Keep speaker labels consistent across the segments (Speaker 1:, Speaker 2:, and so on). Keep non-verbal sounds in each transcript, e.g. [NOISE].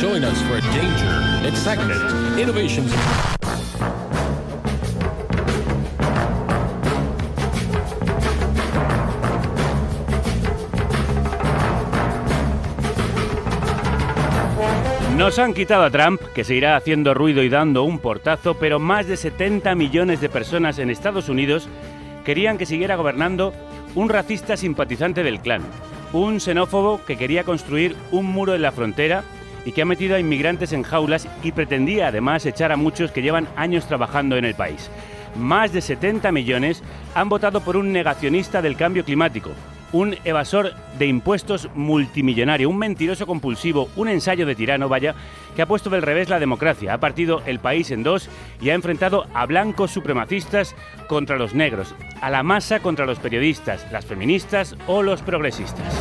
Speaker 1: Join us for danger, innovations.
Speaker 2: Nos han quitado a Trump, que seguirá haciendo ruido y dando un portazo, pero más de 70 millones de personas en Estados Unidos querían que siguiera gobernando un racista simpatizante del clan, un xenófobo que quería construir un muro en la frontera y que ha metido a inmigrantes en jaulas y pretendía además echar a muchos que llevan años trabajando en el país. Más de 70 millones han votado por un negacionista del cambio climático, un evasor de impuestos multimillonario, un mentiroso compulsivo, un ensayo de tirano, vaya, que ha puesto del revés la democracia, ha partido el país en dos y ha enfrentado a blancos supremacistas contra los negros, a la masa contra los periodistas, las feministas o los progresistas.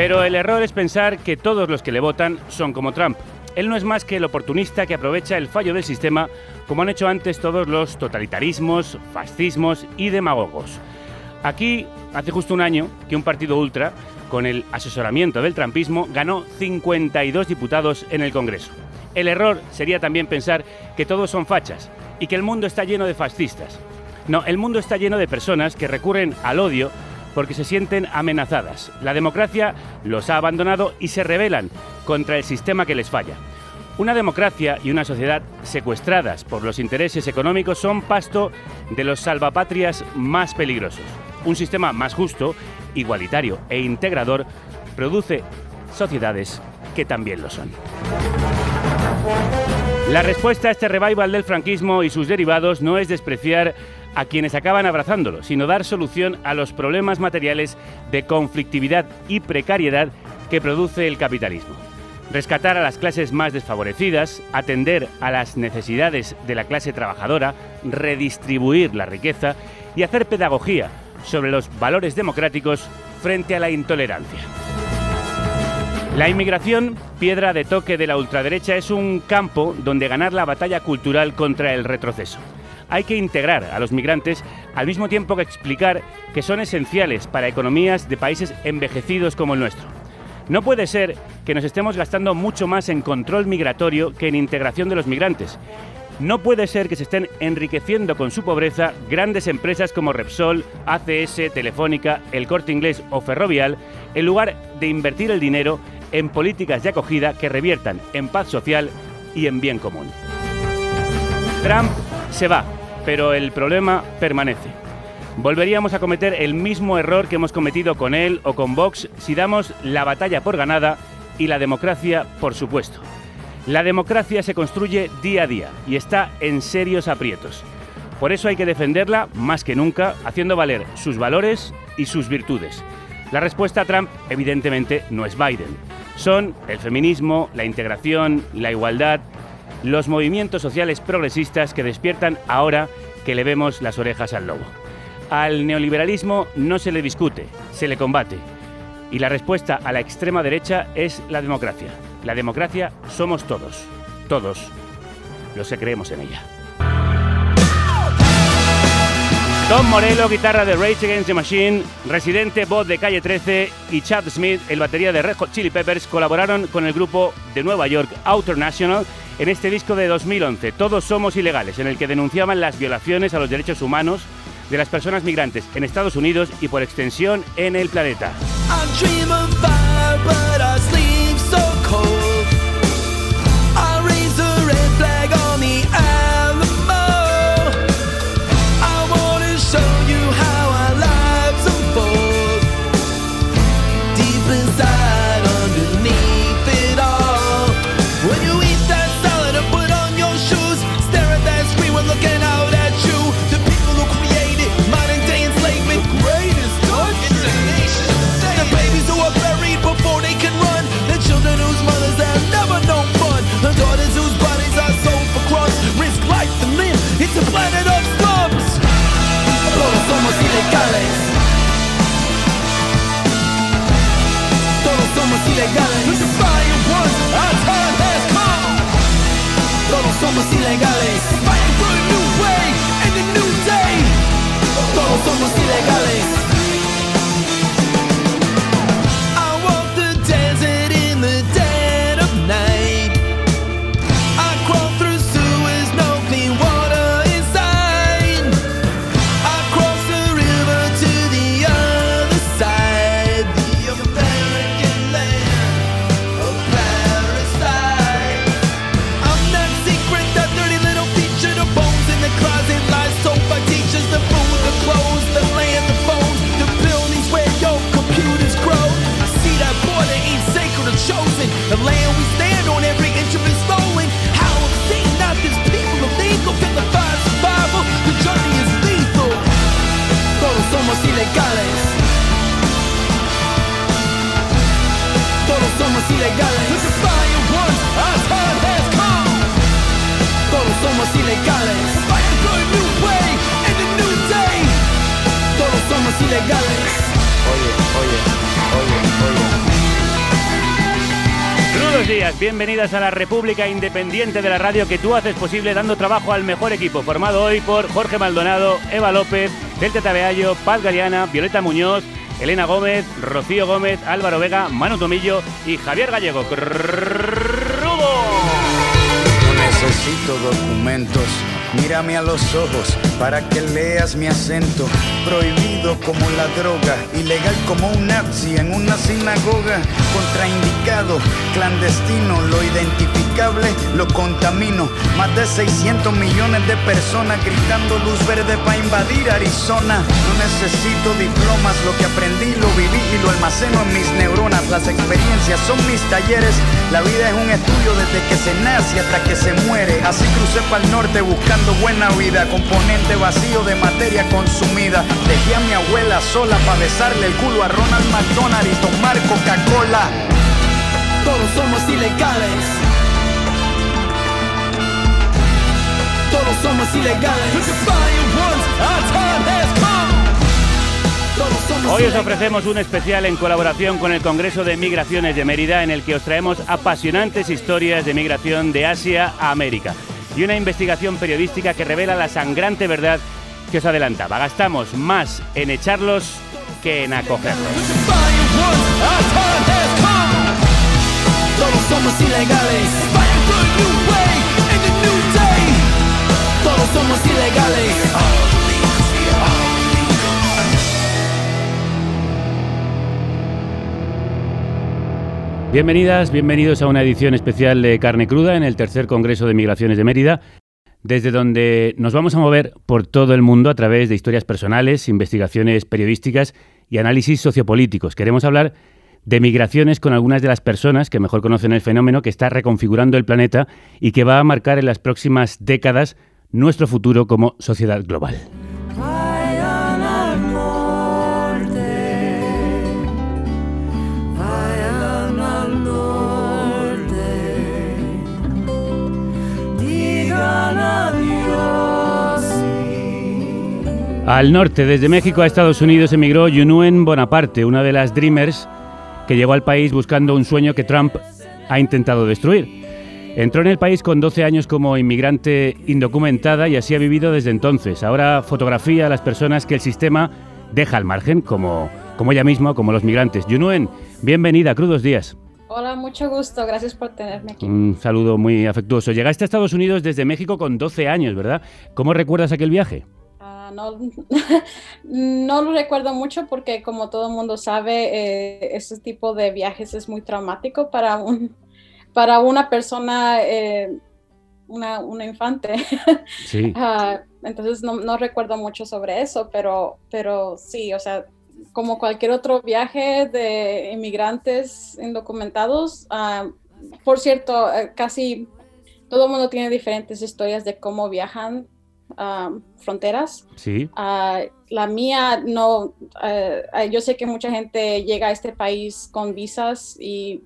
Speaker 2: Pero el error es pensar que todos los que le votan son como Trump. Él no es más que el oportunista que aprovecha el fallo del sistema, como han hecho antes todos los totalitarismos, fascismos y demagogos. Aquí, hace justo un año, que un partido ultra, con el asesoramiento del trampismo, ganó 52 diputados en el Congreso. El error sería también pensar que todos son fachas y que el mundo está lleno de fascistas. No, el mundo está lleno de personas que recurren al odio porque se sienten amenazadas. La democracia los ha abandonado y se rebelan contra el sistema que les falla. Una democracia y una sociedad secuestradas por los intereses económicos son pasto de los salvapatrias más peligrosos. Un sistema más justo, igualitario e integrador produce sociedades que también lo son. La respuesta a este revival del franquismo y sus derivados no es despreciar a quienes acaban abrazándolo, sino dar solución a los problemas materiales de conflictividad y precariedad que produce el capitalismo. Rescatar a las clases más desfavorecidas, atender a las necesidades de la clase trabajadora, redistribuir la riqueza y hacer pedagogía sobre los valores democráticos frente a la intolerancia. La inmigración, piedra de toque de la ultraderecha, es un campo donde ganar la batalla cultural contra el retroceso. Hay que integrar a los migrantes al mismo tiempo que explicar que son esenciales para economías de países envejecidos como el nuestro. No puede ser que nos estemos gastando mucho más en control migratorio que en integración de los migrantes. No puede ser que se estén enriqueciendo con su pobreza grandes empresas como Repsol, ACS, Telefónica, El Corte Inglés o Ferrovial, en lugar de invertir el dinero en políticas de acogida que reviertan en paz social y en bien común. Trump se va, pero el problema permanece. Volveríamos a cometer el mismo error que hemos cometido con él o con Vox si damos la batalla por ganada y la democracia por supuesto. La democracia se construye día a día y está en serios aprietos. Por eso hay que defenderla más que nunca, haciendo valer sus valores y sus virtudes. La respuesta a Trump, evidentemente, no es Biden. Son el feminismo, la integración, la igualdad, los movimientos sociales progresistas que despiertan ahora que le vemos las orejas al lobo. Al neoliberalismo no se le discute, se le combate. Y la respuesta a la extrema derecha es la democracia. La democracia somos todos, todos los que creemos en ella. Tom Morello, guitarra de Rage Against the Machine, Residente, voz de Calle 13 y Chad Smith, el batería de Red Hot Chili Peppers, colaboraron con el grupo de Nueva York Outer National en este disco de 2011, Todos somos ilegales, en el que denunciaban las violaciones a los derechos humanos de las personas migrantes en Estados Unidos y por extensión en el planeta.
Speaker 3: Fire once, our time has come. Todos somos ilegales. Eh? Fighting for a new way and a new day. Todos somos ilegales.
Speaker 2: Eh? Bienvenidas a la República Independiente de la Radio que tú haces posible dando trabajo al mejor equipo, formado hoy por Jorge Maldonado, Eva López, Delta Tabeallo, Paz Galeana, Violeta Muñoz, Elena Gómez, Rocío Gómez, Álvaro Vega, Manu Tomillo y Javier Gallego.
Speaker 4: Necesito documentos. Mírame a los ojos para que leas mi acento. Prohibido como la droga, ilegal como un nazi en una sinagoga. Contraindicado, clandestino, lo lo contamino. Más de 600 millones de personas gritando luz verde para invadir Arizona. No necesito diplomas, lo que aprendí lo viví y lo almaceno en mis neuronas. Las experiencias son mis talleres. La vida es un estudio desde que se nace hasta que se muere. Así crucé para el norte buscando buena vida. Componente vacío de materia consumida. Dejé a mi abuela sola para besarle el culo a Ronald McDonald y tomar Coca-Cola.
Speaker 3: Todos somos ilegales. Somos
Speaker 2: Hoy os
Speaker 3: ilegales.
Speaker 2: ofrecemos un especial en colaboración con el Congreso de Migraciones de Mérida en el que os traemos apasionantes historias de migración de Asia a América y una investigación periodística que revela la sangrante verdad que os adelantaba. Gastamos más en echarlos que en acogerlos.
Speaker 3: Todos somos ilegales. Todos somos ilegales.
Speaker 2: Bienvenidas, bienvenidos a una edición especial de Carne Cruda en el tercer Congreso de Migraciones de Mérida, desde donde nos vamos a mover por todo el mundo a través de historias personales, investigaciones periodísticas y análisis sociopolíticos. Queremos hablar de migraciones con algunas de las personas que mejor conocen el fenómeno que está reconfigurando el planeta y que va a marcar en las próximas décadas nuestro futuro como sociedad global.
Speaker 5: Al norte,
Speaker 2: desde México a Estados Unidos, emigró Yunuen Bonaparte, una de las Dreamers que llegó al país buscando un sueño que Trump ha intentado destruir. Entró en el país con 12 años como inmigrante indocumentada y así ha vivido desde entonces. Ahora fotografía a las personas que el sistema deja al margen, como, como ella misma, como los migrantes. Yunuen, bienvenida, crudos días.
Speaker 6: Hola, mucho gusto. Gracias por tenerme aquí.
Speaker 2: Un saludo muy afectuoso. Llegaste a Estados Unidos desde México con 12 años, ¿verdad? ¿Cómo recuerdas aquel viaje?
Speaker 6: Ah, no, [LAUGHS] no lo recuerdo mucho porque como todo el mundo sabe, eh, ese tipo de viajes es muy traumático para, un, para una persona, eh, una, una infante. [LAUGHS]
Speaker 2: Sí.
Speaker 6: Ah, entonces no, no recuerdo mucho sobre eso, pero, pero sí, o sea, como cualquier otro viaje de inmigrantes indocumentados, ah, por cierto, eh, casi todo el mundo tiene diferentes historias de cómo viajan ah, fronteras.
Speaker 2: Sí.
Speaker 6: Ah, la mía no, ah, yo sé que mucha gente llega a este país con visas y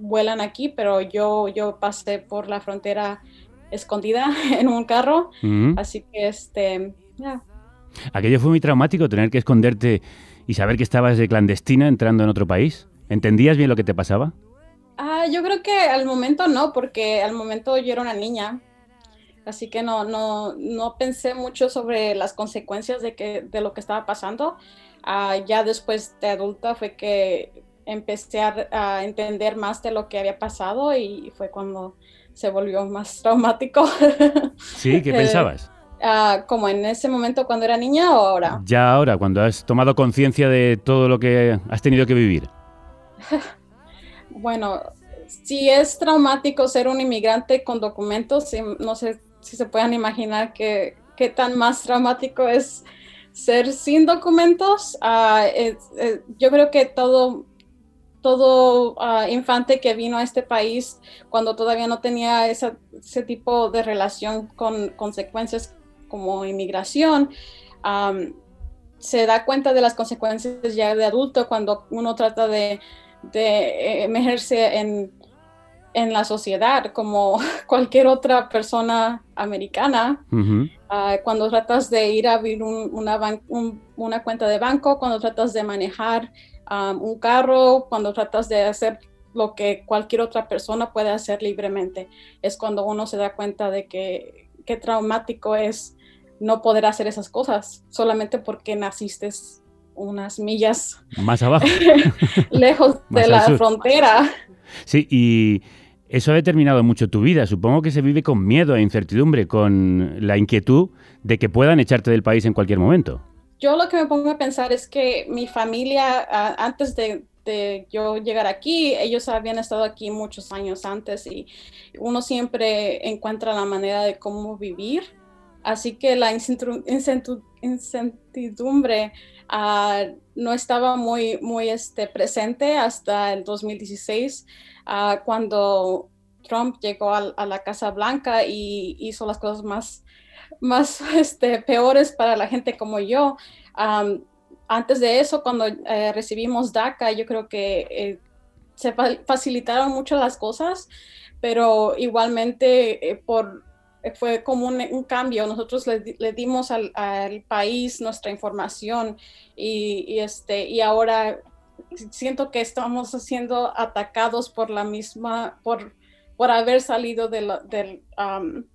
Speaker 6: vuelan aquí, pero yo, yo pasé por la frontera escondida [LAUGHS] en un carro,
Speaker 2: Ujú.
Speaker 6: así que este, ya.
Speaker 2: Aquello fue muy traumático, tener que esconderte y saber que estabas de clandestina entrando en otro país. ¿Entendías bien lo que te pasaba?
Speaker 6: Ah, yo creo que al momento no, porque al momento yo era una niña, así que no, no, no pensé mucho sobre las consecuencias de, que, de lo que estaba pasando. Ah, ya después de adulta fue que empecé a, a entender más de lo que había pasado y fue cuando se volvió más traumático.
Speaker 2: Sí, ¿qué [LAUGHS]
Speaker 6: Eh,
Speaker 2: pensabas?
Speaker 6: Ah, como en ese momento cuando era niña o ahora.
Speaker 2: Ya ahora, cuando has tomado conciencia de todo lo que has tenido que vivir. [LAUGHS]
Speaker 6: Bueno, si es traumático ser un inmigrante con documentos, sí, no sé si se puedan imaginar qué qué tan más traumático es ser sin documentos. Ah, es- es- yo creo que todo, todo ah, infante que vino a este país cuando todavía no tenía esa- ese tipo de relación con consecuencias como inmigración, se da cuenta de las consecuencias ya de adulto cuando uno trata de, de eh, emergerse en, en la sociedad como [LAUGHS] cualquier otra persona americana. Ah, cuando tratas de ir a abrir un- una, ban- un- una cuenta de banco, cuando tratas de manejar un carro, cuando tratas de hacer lo que cualquier otra persona puede hacer libremente, es cuando uno se da cuenta de que qué traumático es no poder hacer esas cosas solamente porque naciste unas millas
Speaker 2: Más abajo. [LAUGHS]
Speaker 6: lejos
Speaker 2: Más
Speaker 6: de la
Speaker 2: sur.
Speaker 6: frontera.
Speaker 2: Sí, y eso ha determinado mucho tu vida. Supongo que se vive con miedo e incertidumbre, con la inquietud de que puedan echarte del país en cualquier momento.
Speaker 6: Yo lo que me pongo a pensar es que mi familia, antes de, de yo llegar aquí, ellos habían estado aquí muchos años antes y uno siempre encuentra la manera de cómo vivir. Así que la incertidumbre ah, no estaba muy, muy este, presente hasta el 2016, ah, cuando Trump llegó al- a, la Casa Blanca y hizo las cosas más, más [LAUGHS] este, peores para la gente como yo. Am, antes de eso, cuando eh, recibimos DACA, yo creo que eh, se fa- facilitaron mucho las cosas, pero igualmente eh, por, eh, fue como un, un cambio. Nosotros le, le dimos al, al país nuestra información y, y, este, y ahora siento que estamos siendo atacados por la misma, por, por haber salido de la- del, am,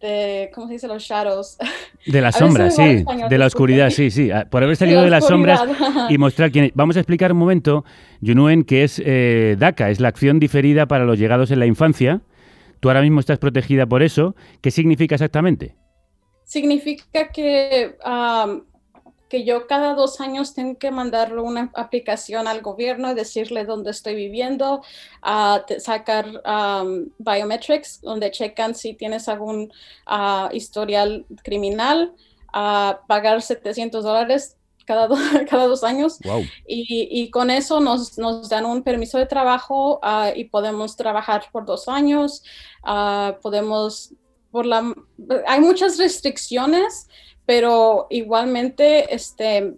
Speaker 6: de, ¿cómo se dice? Los shadows. [LAUGHS]
Speaker 2: De las
Speaker 6: A ver si
Speaker 2: sombras,
Speaker 6: me va el
Speaker 2: sí.
Speaker 6: español,
Speaker 2: De la oscuridad, sí, sí. Por haber salido de, las sombras y mostrar quién es. Vamos a explicar un momento, Yunuen, que es eh, DACA, es la acción diferida para los llegados en la infancia. Tú ahora mismo estás protegida por eso. ¿Qué significa exactamente?
Speaker 6: Significa que, que yo cada dos años tengo que mandarle una aplicación al gobierno y decirle dónde estoy viviendo, a sacar biometrics, donde checan si tienes algún ah, historial criminal, a pagar 700 dólares cada, do- [LAUGHS] cada dos años.
Speaker 2: Wow.
Speaker 6: Y, y con eso nos, nos dan un permiso de trabajo ah, y podemos trabajar por dos años. ah, podemos, por la, hay muchas restricciones, pero igualmente este,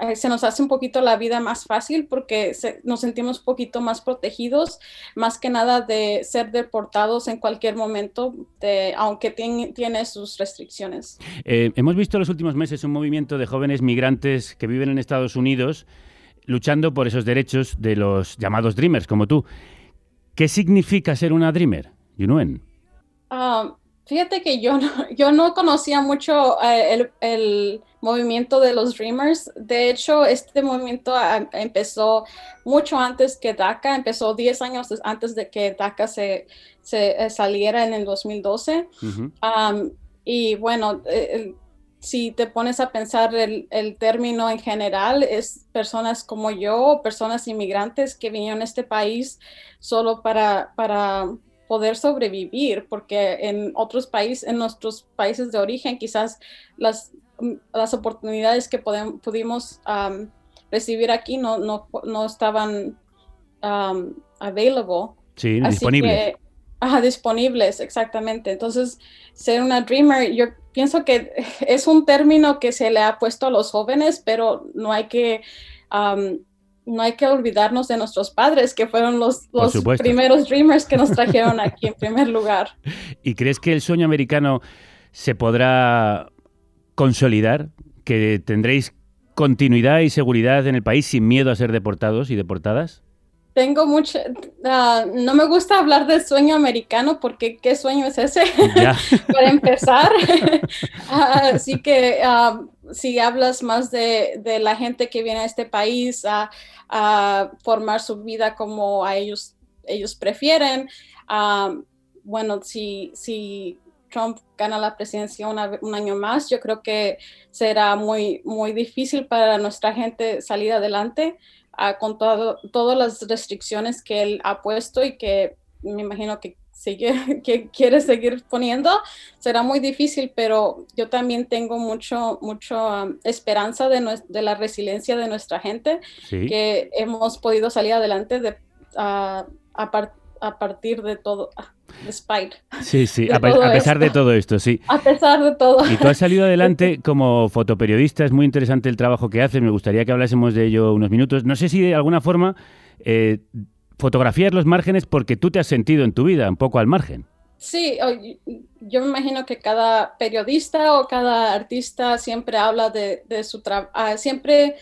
Speaker 6: eh, se nos hace un poquito la vida más fácil porque se- nos sentimos un poquito más protegidos, más que nada de ser deportados en cualquier momento, de- aunque tien- tiene sus restricciones.
Speaker 2: Eh, hemos visto en los últimos meses un movimiento de jóvenes migrantes que viven en Estados Unidos luchando por esos derechos de los llamados Dreamers, como tú. ¿Qué significa ser una Dreamer, Yunuen?
Speaker 6: Ah, fíjate que yo no, [LAUGHS] yo no conocía mucho eh, el, el movimiento de los Dreamers. De hecho, este movimiento empezó mucho antes que DACA, empezó 10 años antes de que DACA se, se, eh, saliera en el 2012.
Speaker 2: Ujú.
Speaker 6: Am, y bueno, eh, si te pones a pensar el, el término en general, es personas como yo, personas inmigrantes que vinieron a este país solo para, para poder sobrevivir, porque en otros países, en nuestros países de origen, quizás las, mm, las oportunidades que pudimos am, recibir aquí no, no, no estaban am, available.
Speaker 2: Sí,
Speaker 6: Así
Speaker 2: disponible.
Speaker 6: que, ajá, disponibles, exactamente. Entonces, ser una dreamer, yo pienso que es un término que se le ha puesto a los jóvenes, pero no hay que, am, no hay que olvidarnos de nuestros padres, que fueron los, los primeros dreamers que nos [LAUGHS] trajeron aquí en primer lugar.
Speaker 2: ¿Y crees que el sueño americano se podrá consolidar? ¿Que tendréis continuidad y seguridad en el país sin miedo a ser deportados y deportadas?
Speaker 6: Tengo mucho, ah, no me gusta hablar del sueño americano porque ¿qué sueño es ese? [LAUGHS] [LAUGHS] Para empezar. [LAUGHS] Ah, Así que ah, si hablas más de, de la gente que viene a este país a, a formar su vida como a ellos, ellos prefieren, ah, bueno, si, si Trump gana la presidencia una un año más, yo creo que será muy, muy difícil para nuestra gente salir adelante ah, con todo- todas las restricciones que él ha puesto y que me imagino que, sigue, [LAUGHS] que quiere seguir poniendo. Será muy difícil, pero yo también tengo mucho, mucho um, esperanza de, de la resiliencia de nuestra gente,
Speaker 2: Sí.
Speaker 6: que hemos podido salir adelante de, ah, a, par- a partir de todo, ah, despite,
Speaker 2: Sí, sí, [LAUGHS]
Speaker 6: de
Speaker 2: a, pe-
Speaker 6: todo
Speaker 2: a pesar de todo esto, sí.
Speaker 6: a pesar de todo.
Speaker 2: Y tú has salido adelante [LAUGHS] como fotoperiodista, es muy interesante el trabajo que haces, me gustaría que hablásemos de ello unos minutos. No sé si de alguna forma eh, fotografías los márgenes porque tú te has sentido en tu vida un poco al margen.
Speaker 6: Sí, yo me imagino que cada periodista o cada artista siempre habla de, de su trabajo, siempre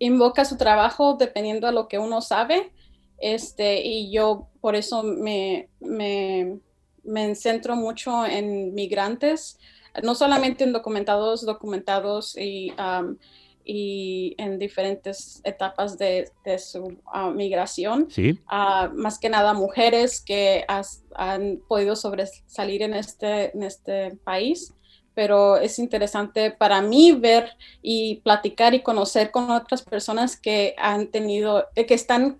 Speaker 6: invoca su trabajo dependiendo a lo que uno sabe. Este, y yo por eso me, me, me centro mucho en migrantes, no solamente en documentados, documentados y, um, y en diferentes etapas de, de su ah, migración
Speaker 2: Sí,
Speaker 6: a más que nada mujeres que has- han podido sobresalir en este, en este país. Pero es interesante para mí ver y platicar y conocer con otras personas que han tenido, eh, que están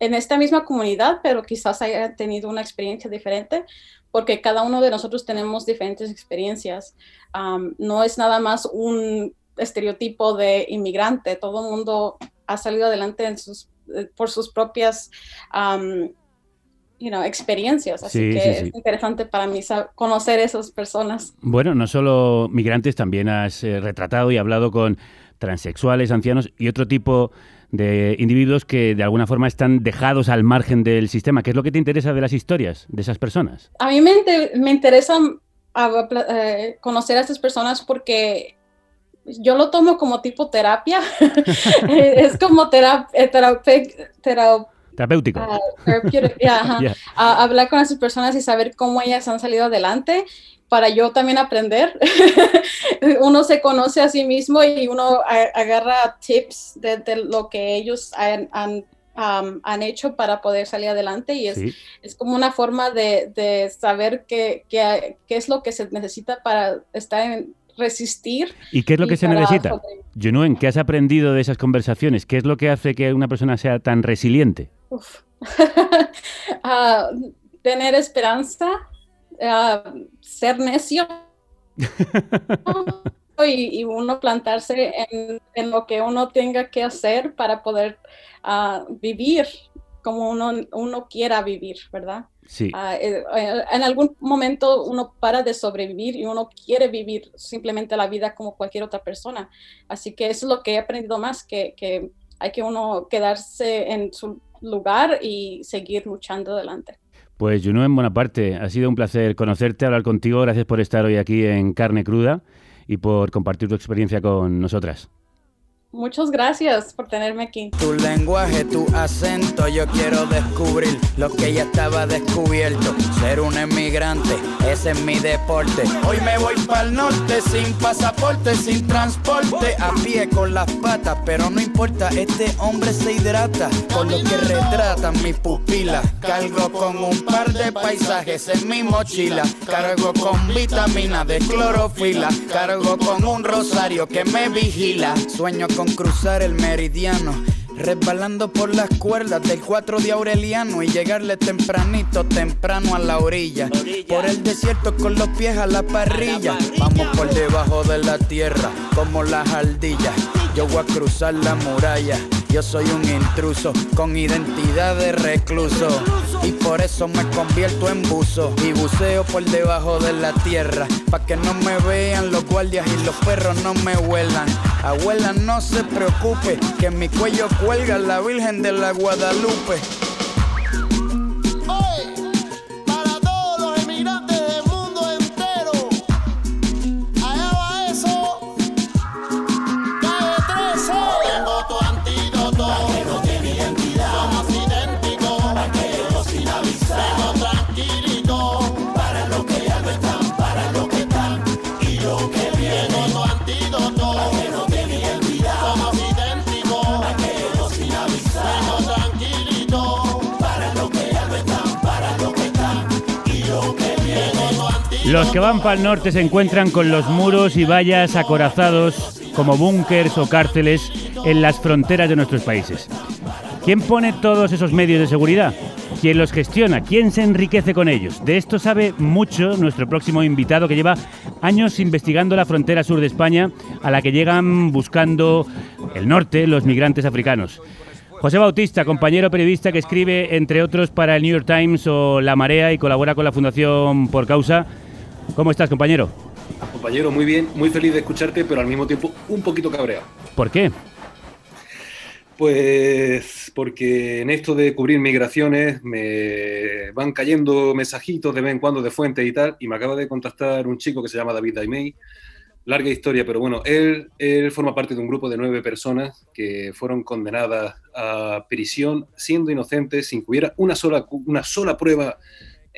Speaker 6: en esta misma comunidad, pero quizás hayan tenido una experiencia diferente, porque cada uno de nosotros tenemos diferentes experiencias. Am, no es nada más un estereotipo de inmigrante, todo el mundo ha salido adelante en sus, eh, por sus propias am, you know, experiencias, así
Speaker 2: Sí,
Speaker 6: que
Speaker 2: sí,
Speaker 6: es
Speaker 2: sí.
Speaker 6: interesante para mí conocer esas personas.
Speaker 2: bueno, no solo migrantes, también has eh, retratado y hablado con transexuales, ancianos y otro tipo de individuos que de alguna forma están dejados al margen del sistema. ¿Qué es lo que te interesa de las historias de esas personas?
Speaker 6: A mí me, me interesa pla- eh, conocer a estas personas porque yo lo tomo como tipo terapia. [LAUGHS] es como terap eh, terap-
Speaker 2: Terapéutico. [LAUGHS]
Speaker 6: yeah, a hablar con esas personas y saber cómo ellas han salido adelante para yo también aprender. [LAUGHS] uno se conoce a sí mismo y uno agarra tips de, de lo que ellos han, han, um, han hecho para poder salir adelante y es,
Speaker 2: Sí.
Speaker 6: es como una forma de, de saber qué, qué, qué es lo que se necesita para estar en resistir.
Speaker 2: ¿Y qué es lo que se necesita? Junuen, ¿qué has aprendido de esas conversaciones? ¿Qué es lo que hace que una persona sea tan resiliente?
Speaker 6: Uf. [LAUGHS] Ah, tener esperanza, ah, ser necio [LAUGHS] y, y uno plantarse en, en lo que uno tenga que hacer para poder ah, vivir como uno, uno quiera vivir, ¿verdad?
Speaker 2: Sí.
Speaker 6: Eh, en algún momento uno para de sobrevivir y uno quiere vivir simplemente la vida como cualquier otra persona. Así que eso es lo que he aprendido más, que, que hay que uno quedarse en su lugar y seguir luchando adelante.
Speaker 2: Pues Junuen Bonaparte, ha sido un placer conocerte, hablar contigo. Gracias por estar hoy aquí en Carne Cruda y por compartir tu experiencia con nosotras.
Speaker 6: Muchas gracias por tenerme aquí.
Speaker 4: Tu lenguaje, tu acento, yo quiero descubrir lo que ya estaba descubierto. Ser un emigrante, ese es mi deporte. Hoy me voy para el norte sin pasaporte, sin transporte, a pie con las patas, pero no importa, este hombre se hidrata con lo que retratan mis pupilas. Cargo con un par de paisajes en mi mochila, cargo con vitamina de clorofila, cargo con un rosario que me vigila. Sueño con cruzar el meridiano. Resbalando por las cuerdas del 4 de Aureliano y llegarle tempranito, temprano a la orilla. Por el desierto con los pies a la parrilla. Vamos por debajo de la tierra, como las ardillas. Yo voy a cruzar la muralla. Yo soy un intruso con identidad de recluso. Y por eso me convierto en buzo. Y buceo por debajo de la tierra. Pa' que no me vean los guardias y los perros no me huelan. Abuela, no se preocupe, que en mi cuello cuelga la Virgen de la Guadalupe.
Speaker 7: Los
Speaker 2: que van para el norte se encuentran con los muros y vallas acorazados como búnkers o cárceles en las fronteras de nuestros países. ¿Quién pone todos esos medios de seguridad? ¿Quién los gestiona? ¿Quién se enriquece con ellos? De esto sabe mucho nuestro próximo invitado que lleva años investigando la frontera sur de España a la que llegan buscando el norte los migrantes africanos. José Bautista, compañero periodista que escribe, entre otros, para el New York Times o La Marea y colabora con la Fundación Por Causa. ¿Cómo estás, compañero?
Speaker 8: Compañero, muy bien, muy feliz de escucharte, pero al mismo tiempo un poquito cabreado.
Speaker 2: ¿Por qué?
Speaker 8: Pues porque en esto de cubrir migraciones me van cayendo mensajitos de vez en cuando de fuentes y tal, y me acaba de contactar un chico que se llama David Daimei. Larga historia, pero bueno, él, él forma parte de un grupo de nueve personas que fueron condenadas a prisión siendo inocentes, sin que hubiera una sola, una sola prueba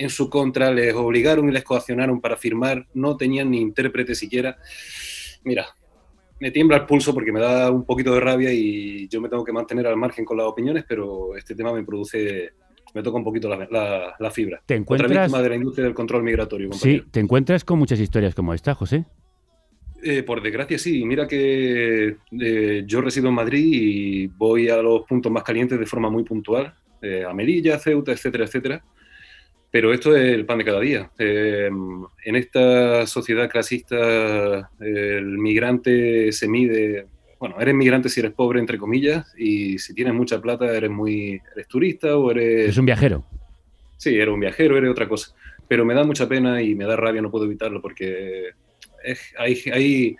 Speaker 8: en su contra, les obligaron y les coaccionaron para firmar, no tenían ni intérprete siquiera. Mira, me tiembla el pulso porque me da un poquito de rabia y yo me tengo que mantener al margen con las opiniones, pero este tema me produce, me toca un poquito la, la- la fibra.
Speaker 2: ¿Te
Speaker 8: Otra
Speaker 2: encuentras-
Speaker 8: víctima de la industria del control migratorio,
Speaker 2: Sí,
Speaker 8: compañero.
Speaker 2: ¿te encuentras con muchas historias como esta, José?
Speaker 8: Eh, por desgracia sí, mira que eh, yo resido en Madrid y voy a los puntos más calientes de forma muy puntual, eh, a Melilla, Ceuta, etcétera, etcétera. Pero esto es el pan de cada día. Eh, en esta sociedad clasista, el migrante se mide, bueno, eres migrante si eres pobre, entre comillas, y si tienes mucha plata eres muy, eres turista o eres...
Speaker 2: Es un viajero.
Speaker 8: Sí, era un viajero, era otra cosa. Pero me da mucha pena y me da rabia, no puedo evitarlo, porque es- hay, hay-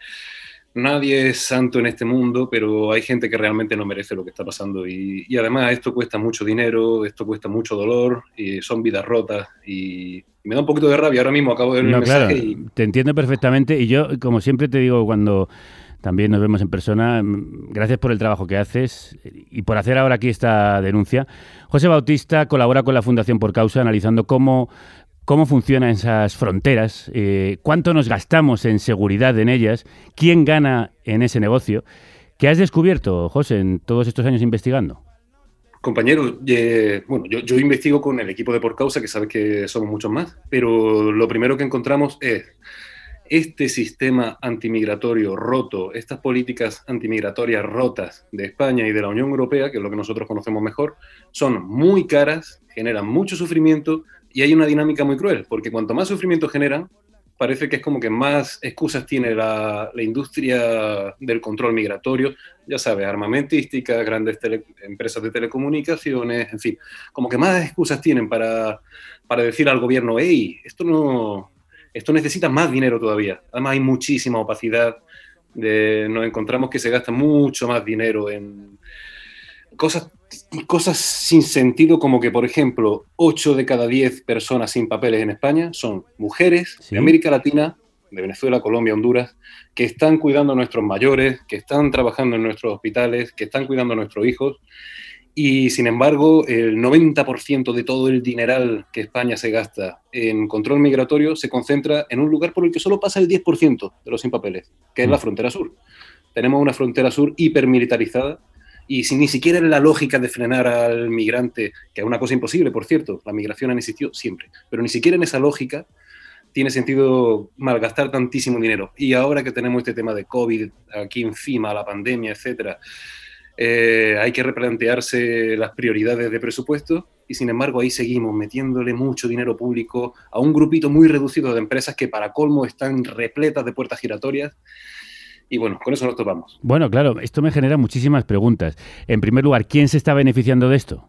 Speaker 8: nadie es santo en este mundo, pero hay gente que realmente no merece lo que está pasando. Y, y además esto cuesta mucho dinero, esto cuesta mucho dolor, y son vidas rotas. Y, me da un poquito de rabia. Ahora mismo acabo de ver
Speaker 2: No,
Speaker 8: el
Speaker 2: claro,
Speaker 8: mensaje y
Speaker 2: te entiendo perfectamente y yo, como siempre te digo cuando también nos vemos en persona, mm, gracias por el trabajo que haces y por hacer ahora aquí esta denuncia. José Bautista colabora con la Fundación Por Causa analizando cómo, cómo funcionan esas fronteras, eh, cuánto nos gastamos en seguridad en ellas, quién gana en ese negocio. ¿Qué has descubierto, José, en todos estos años investigando?
Speaker 8: Compañero, eh, bueno, yo investigo con el equipo de Por Causa, que sabes que somos muchos más, pero lo primero que encontramos es este sistema antimigratorio roto, estas políticas antimigratorias rotas de España y de la Unión Europea, que es lo que nosotros conocemos mejor, son muy caras, generan mucho sufrimiento y hay una dinámica muy cruel, porque cuanto más sufrimiento generan, parece que es como que más excusas tiene la, la industria del control migratorio, ya sabes, armamentística, grandes tele- empresas de telecomunicaciones, en fin, como que más excusas tienen para, para decir al gobierno, hey, esto no, esto necesita más dinero todavía. Además hay muchísima opacidad, nos encontramos que se gasta mucho más dinero en cosas, cosas sin sentido, como que, por ejemplo, 8 de cada 10 personas sin papeles en España son mujeres
Speaker 2: Sí.
Speaker 8: de América Latina, de Venezuela, Colombia, Honduras, que están cuidando a nuestros mayores, que están trabajando en nuestros hospitales, que están cuidando a nuestros hijos. Y sin embargo, el 90% de todo el dineral que España se gasta en control migratorio se concentra en un lugar por el que solo pasa el 10% de los sin papeles, que es la frontera sur. Tenemos una frontera sur hipermilitarizada y sin ni siquiera en la lógica de frenar al migrante, que es una cosa imposible, por cierto, la migración ha existido siempre, pero ni siquiera en esa lógica tiene sentido malgastar tantísimo dinero. Y ahora que tenemos este tema de COVID aquí encima, la pandemia, etcétera, eh, hay que replantearse las prioridades de presupuesto y sin embargo ahí seguimos metiéndole mucho dinero público a un grupito muy reducido de empresas que para colmo están repletas de puertas giratorias y bueno, con eso nos topamos.
Speaker 2: Bueno, claro, esto me genera muchísimas preguntas. En primer lugar, ¿quién se está beneficiando de esto?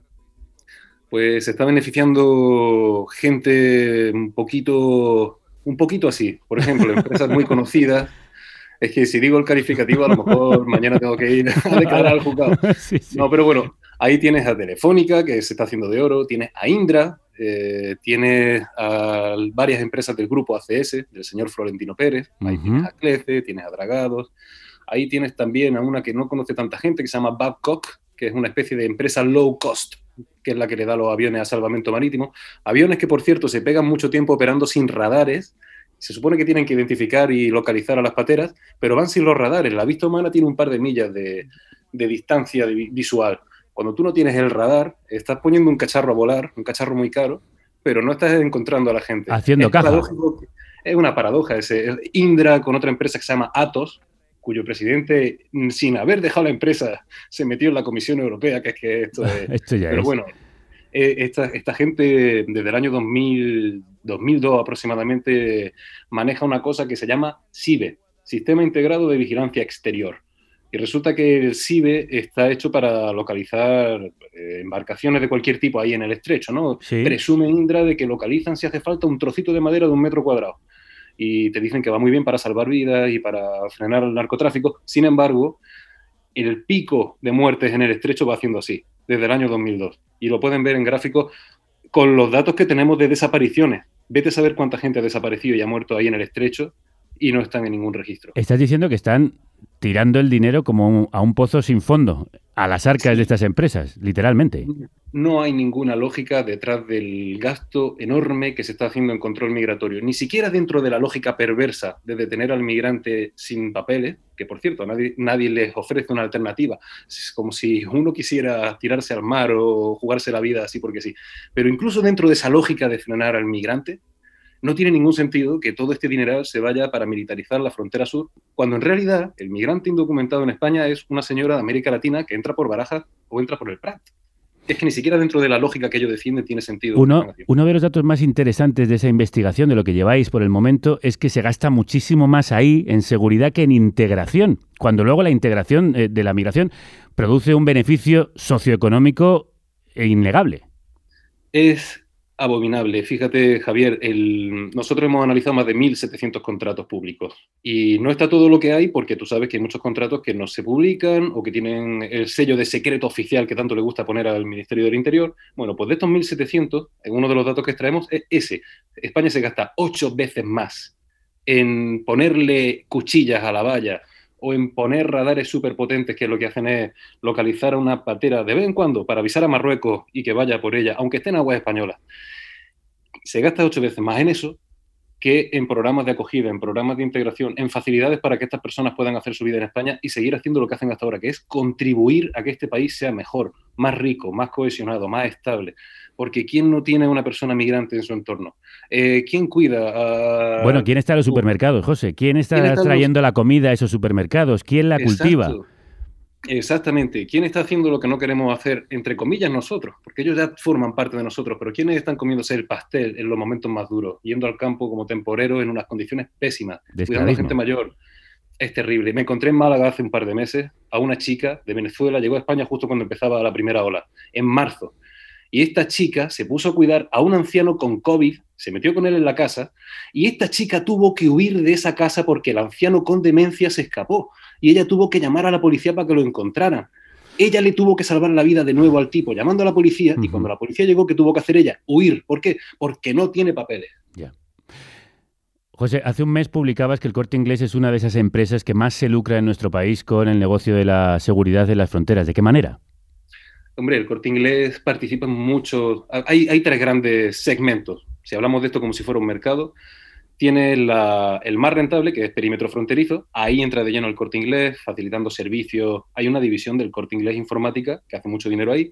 Speaker 8: Pues se está beneficiando gente un poquito, un poquito así. Por ejemplo, [LAUGHS] empresas muy conocidas. Es que si digo el calificativo, a lo mejor [LAUGHS] mañana tengo que ir a declarar al juzgado.
Speaker 2: Sí, sí.
Speaker 8: No, pero bueno, ahí tienes a Telefónica, que se está haciendo de oro, tienes a Indra, eh, tienes a varias empresas del grupo ACS, del señor Florentino Pérez, ahí
Speaker 2: Ujú.
Speaker 8: tienes a Clece, tienes a Dragados, ahí tienes también a una que no conoce tanta gente, que se llama Babcock, que es una especie de empresa low cost, que es la que le da los aviones a salvamento marítimo. Aviones que, por cierto, se pegan mucho tiempo operando sin radares, se supone que tienen que identificar y localizar a las pateras, pero van sin los radares. La vista humana tiene un par de millas de, de distancia de visual. Cuando tú no tienes el radar, estás poniendo un cacharro a volar, un cacharro muy caro, pero no estás encontrando a la gente.
Speaker 2: Haciendo
Speaker 8: es
Speaker 2: caja.
Speaker 8: paradójico que- Es una paradoja ese. Indra con otra empresa que se llama Atos, cuyo presidente, sin haber dejado la empresa, se metió en la Comisión Europea, que es que esto es... [LAUGHS]
Speaker 2: Esto ya
Speaker 8: Pero
Speaker 2: es.
Speaker 8: bueno, eh, esta, esta gente desde el año 2000, 2002 aproximadamente maneja una cosa que se llama SIBE, Sistema Integrado de Vigilancia Exterior. Y resulta que el SIBE está hecho para localizar eh, embarcaciones de cualquier tipo ahí en el estrecho, ¿no?
Speaker 2: Sí.
Speaker 8: Presume Indra de que localizan si hace falta un trocito de madera de un metro cuadrado. Y te dicen que va muy bien para salvar vidas y para frenar el narcotráfico. Sin embargo, el pico de muertes en el estrecho va haciendo así, desde el año 2002. Y lo pueden ver en gráficos con los datos que tenemos de desapariciones. Vete a saber cuánta gente ha desaparecido y ha muerto ahí en el estrecho y no están en ningún registro.
Speaker 2: Estás diciendo que están tirando el dinero como un- a un pozo sin fondo, a las arcas de estas empresas, literalmente.
Speaker 8: No hay ninguna lógica detrás del gasto enorme que se está haciendo en control migratorio, ni siquiera dentro de la lógica perversa de detener al migrante sin papeles, que por cierto, nadie, nadie les ofrece una alternativa. Es como si uno quisiera tirarse al mar o jugarse la vida así porque sí. Pero incluso dentro de esa lógica de frenar al migrante, no tiene ningún sentido que todo este dineral se vaya para militarizar la frontera sur, cuando en realidad el migrante indocumentado en España es una señora de América Latina que entra por Barajas o entra por el Prat. Es que ni siquiera dentro de la lógica que ellos defienden tiene sentido.
Speaker 2: uno de los datos más interesantes de esa investigación, de lo que lleváis por el momento, es que se gasta muchísimo más ahí en seguridad que en integración, cuando luego la integración eh, de la migración produce un beneficio socioeconómico e innegable.
Speaker 8: Es abominable. Fíjate, Javier, el- nosotros hemos analizado más de 1.700 contratos públicos y no está todo lo que hay porque tú sabes que hay muchos contratos que no se publican o que tienen el sello de secreto oficial que tanto le gusta poner al Ministerio del Interior. Bueno, pues de estos 1.700, en uno de los datos que extraemos es ese. España se gasta ocho veces más en ponerle cuchillas a la valla o en poner radares superpotentes que lo que hacen es localizar a una patera de vez en cuando para avisar a Marruecos y que vaya por ella, aunque esté en aguas españolas. Se gasta ocho veces más en eso que en programas de acogida, en programas de integración, en facilidades para que estas personas puedan hacer su vida en España y seguir haciendo lo que hacen hasta ahora, que es contribuir a que este país sea mejor, más rico, más cohesionado, más estable. Porque ¿quién no tiene una persona migrante en su entorno? Eh, ¿Quién cuida.
Speaker 2: Bueno, ¿quién está en los supermercados, José? ¿Quién está,
Speaker 8: ¿Quién está en los-
Speaker 2: trayendo la comida a esos supermercados? ¿Quién la cultiva?
Speaker 8: Exactamente. ¿Quién está haciendo lo que no queremos hacer, entre comillas, nosotros? Porque ellos ya forman parte de nosotros, pero ¿quiénes están comiéndose el pastel en los momentos más duros? Yendo al campo como temporeros en unas condiciones pésimas, cuidando a gente mayor. Es terrible. Me encontré en Málaga hace un par de meses a una chica de Venezuela, llegó a España justo cuando empezaba la primera ola, en marzo. Y esta chica se puso a cuidar a un anciano con COVID, se metió con él en la casa, y esta chica tuvo que huir de esa casa porque el anciano con demencia se escapó y ella tuvo que llamar a la policía para que lo encontraran. Ella le tuvo que salvar la vida de nuevo al tipo llamando a la policía y cuando la policía llegó, ¿qué tuvo que hacer ella? Huir. ¿Por qué? Porque no tiene papeles.
Speaker 2: José, hace un mes publicabas que el Corte Inglés es una de esas empresas que más se lucra en nuestro país con el negocio de la seguridad de las fronteras. ¿De qué manera?
Speaker 8: Hombre, el corte inglés participa en muchos. Hay, hay tres grandes segmentos. Si hablamos de esto como si fuera un mercado, tiene el más rentable, que es perímetro fronterizo. Ahí entra de lleno el corte inglés, facilitando servicios. Hay una división del corte inglés informática que hace mucho dinero ahí.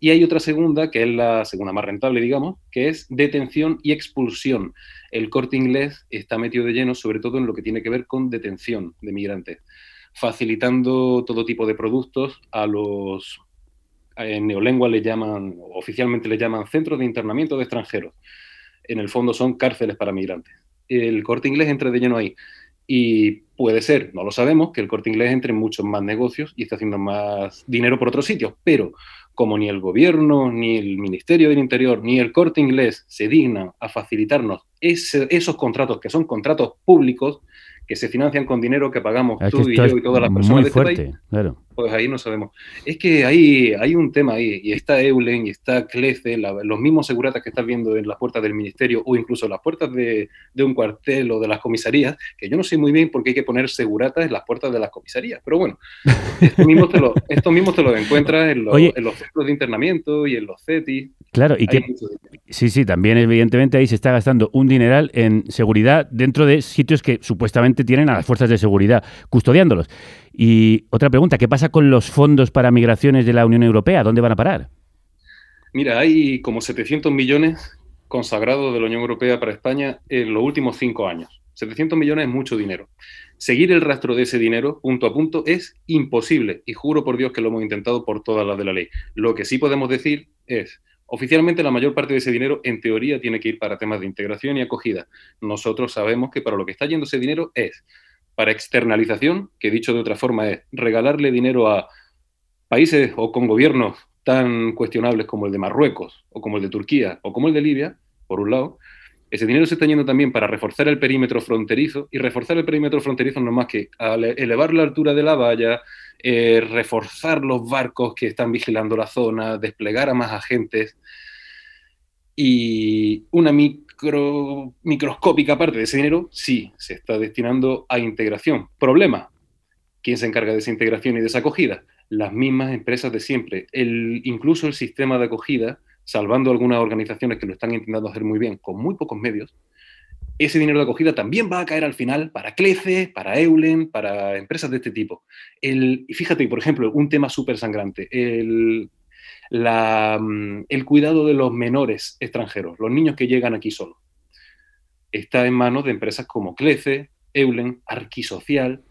Speaker 8: Y hay otra segunda, que es la segunda más rentable, digamos, que es detención y expulsión. El corte inglés está metido de lleno, sobre todo en lo que tiene que ver con detención de migrantes, facilitando todo tipo de productos a los en neolengua le llaman, oficialmente le llaman centros de internamiento de extranjeros. En el fondo son cárceles para migrantes. El corte inglés entra de lleno ahí. Y puede ser, no lo sabemos, que el corte inglés entre en muchos más negocios y esté haciendo más dinero por otros sitios. Pero como ni el gobierno, ni el Ministerio del Interior, ni el corte inglés se dignan a facilitarnos esos contratos, que son contratos públicos, que se financian con dinero que pagamos
Speaker 2: Es que
Speaker 8: tú y
Speaker 2: esto
Speaker 8: yo y todas las
Speaker 2: muy
Speaker 8: personas de este
Speaker 2: fuerte,
Speaker 8: país,
Speaker 2: claro.
Speaker 8: pues ahí no sabemos. Es que hay, hay un tema ahí, y está Eulen, y está Clece, la- los mismos seguratas que estás viendo en las puertas del ministerio, o incluso en las puertas de, de un cuartel o de las comisarías, que yo no sé muy bien por qué hay que poner seguratas en las puertas de las comisarías, pero bueno, estos mismos te lo, [LAUGHS] estos mismos te los encuentras en los,
Speaker 2: Oye.
Speaker 8: en los centros de internamiento y en los CETI.
Speaker 2: Claro, y que sí, sí, también evidentemente ahí se está gastando un dineral en seguridad dentro de sitios que supuestamente tienen a las fuerzas de seguridad custodiándolos. Y otra pregunta, ¿qué pasa con los fondos para migraciones de la Unión Europea? ¿Dónde van a parar?
Speaker 8: Mira, hay como 700 millones consagrado de la Unión Europea para España en los últimos cinco años. 700 millones es mucho dinero. Seguir el rastro de ese dinero punto a punto es imposible y juro por Dios que lo hemos intentado por todas las de la ley. Lo que sí podemos decir es, oficialmente la mayor parte de ese dinero en teoría tiene que ir para temas de integración y acogida. Nosotros sabemos que para lo que está yendo ese dinero es para externalización, que dicho de otra forma es regalarle dinero a países o con gobiernos tan cuestionables como el de Marruecos o como el de Turquía o como el de Libia, por un lado, ese dinero se está yendo también para reforzar el perímetro fronterizo y reforzar el perímetro fronterizo no más que elevar la altura de la valla, eh, reforzar los barcos que están vigilando la zona, desplegar a más agentes y una micro, microscópica parte de ese dinero sí se está destinando a integración. Problema, ¿quién se encarga de esa integración y de esa acogida? Las mismas empresas de siempre. Incluso el sistema de acogida, salvando algunas organizaciones que lo están intentando hacer muy bien con muy pocos medios, ese dinero de acogida también va a caer al final para CLECE, para Eulen, para empresas de este tipo. El, y fíjate, por ejemplo, un tema súper sangrante, el, la, mm, el cuidado de los menores extranjeros, los niños que llegan aquí solos. Está en manos de empresas como CLECE, Eulen, Arquisocial,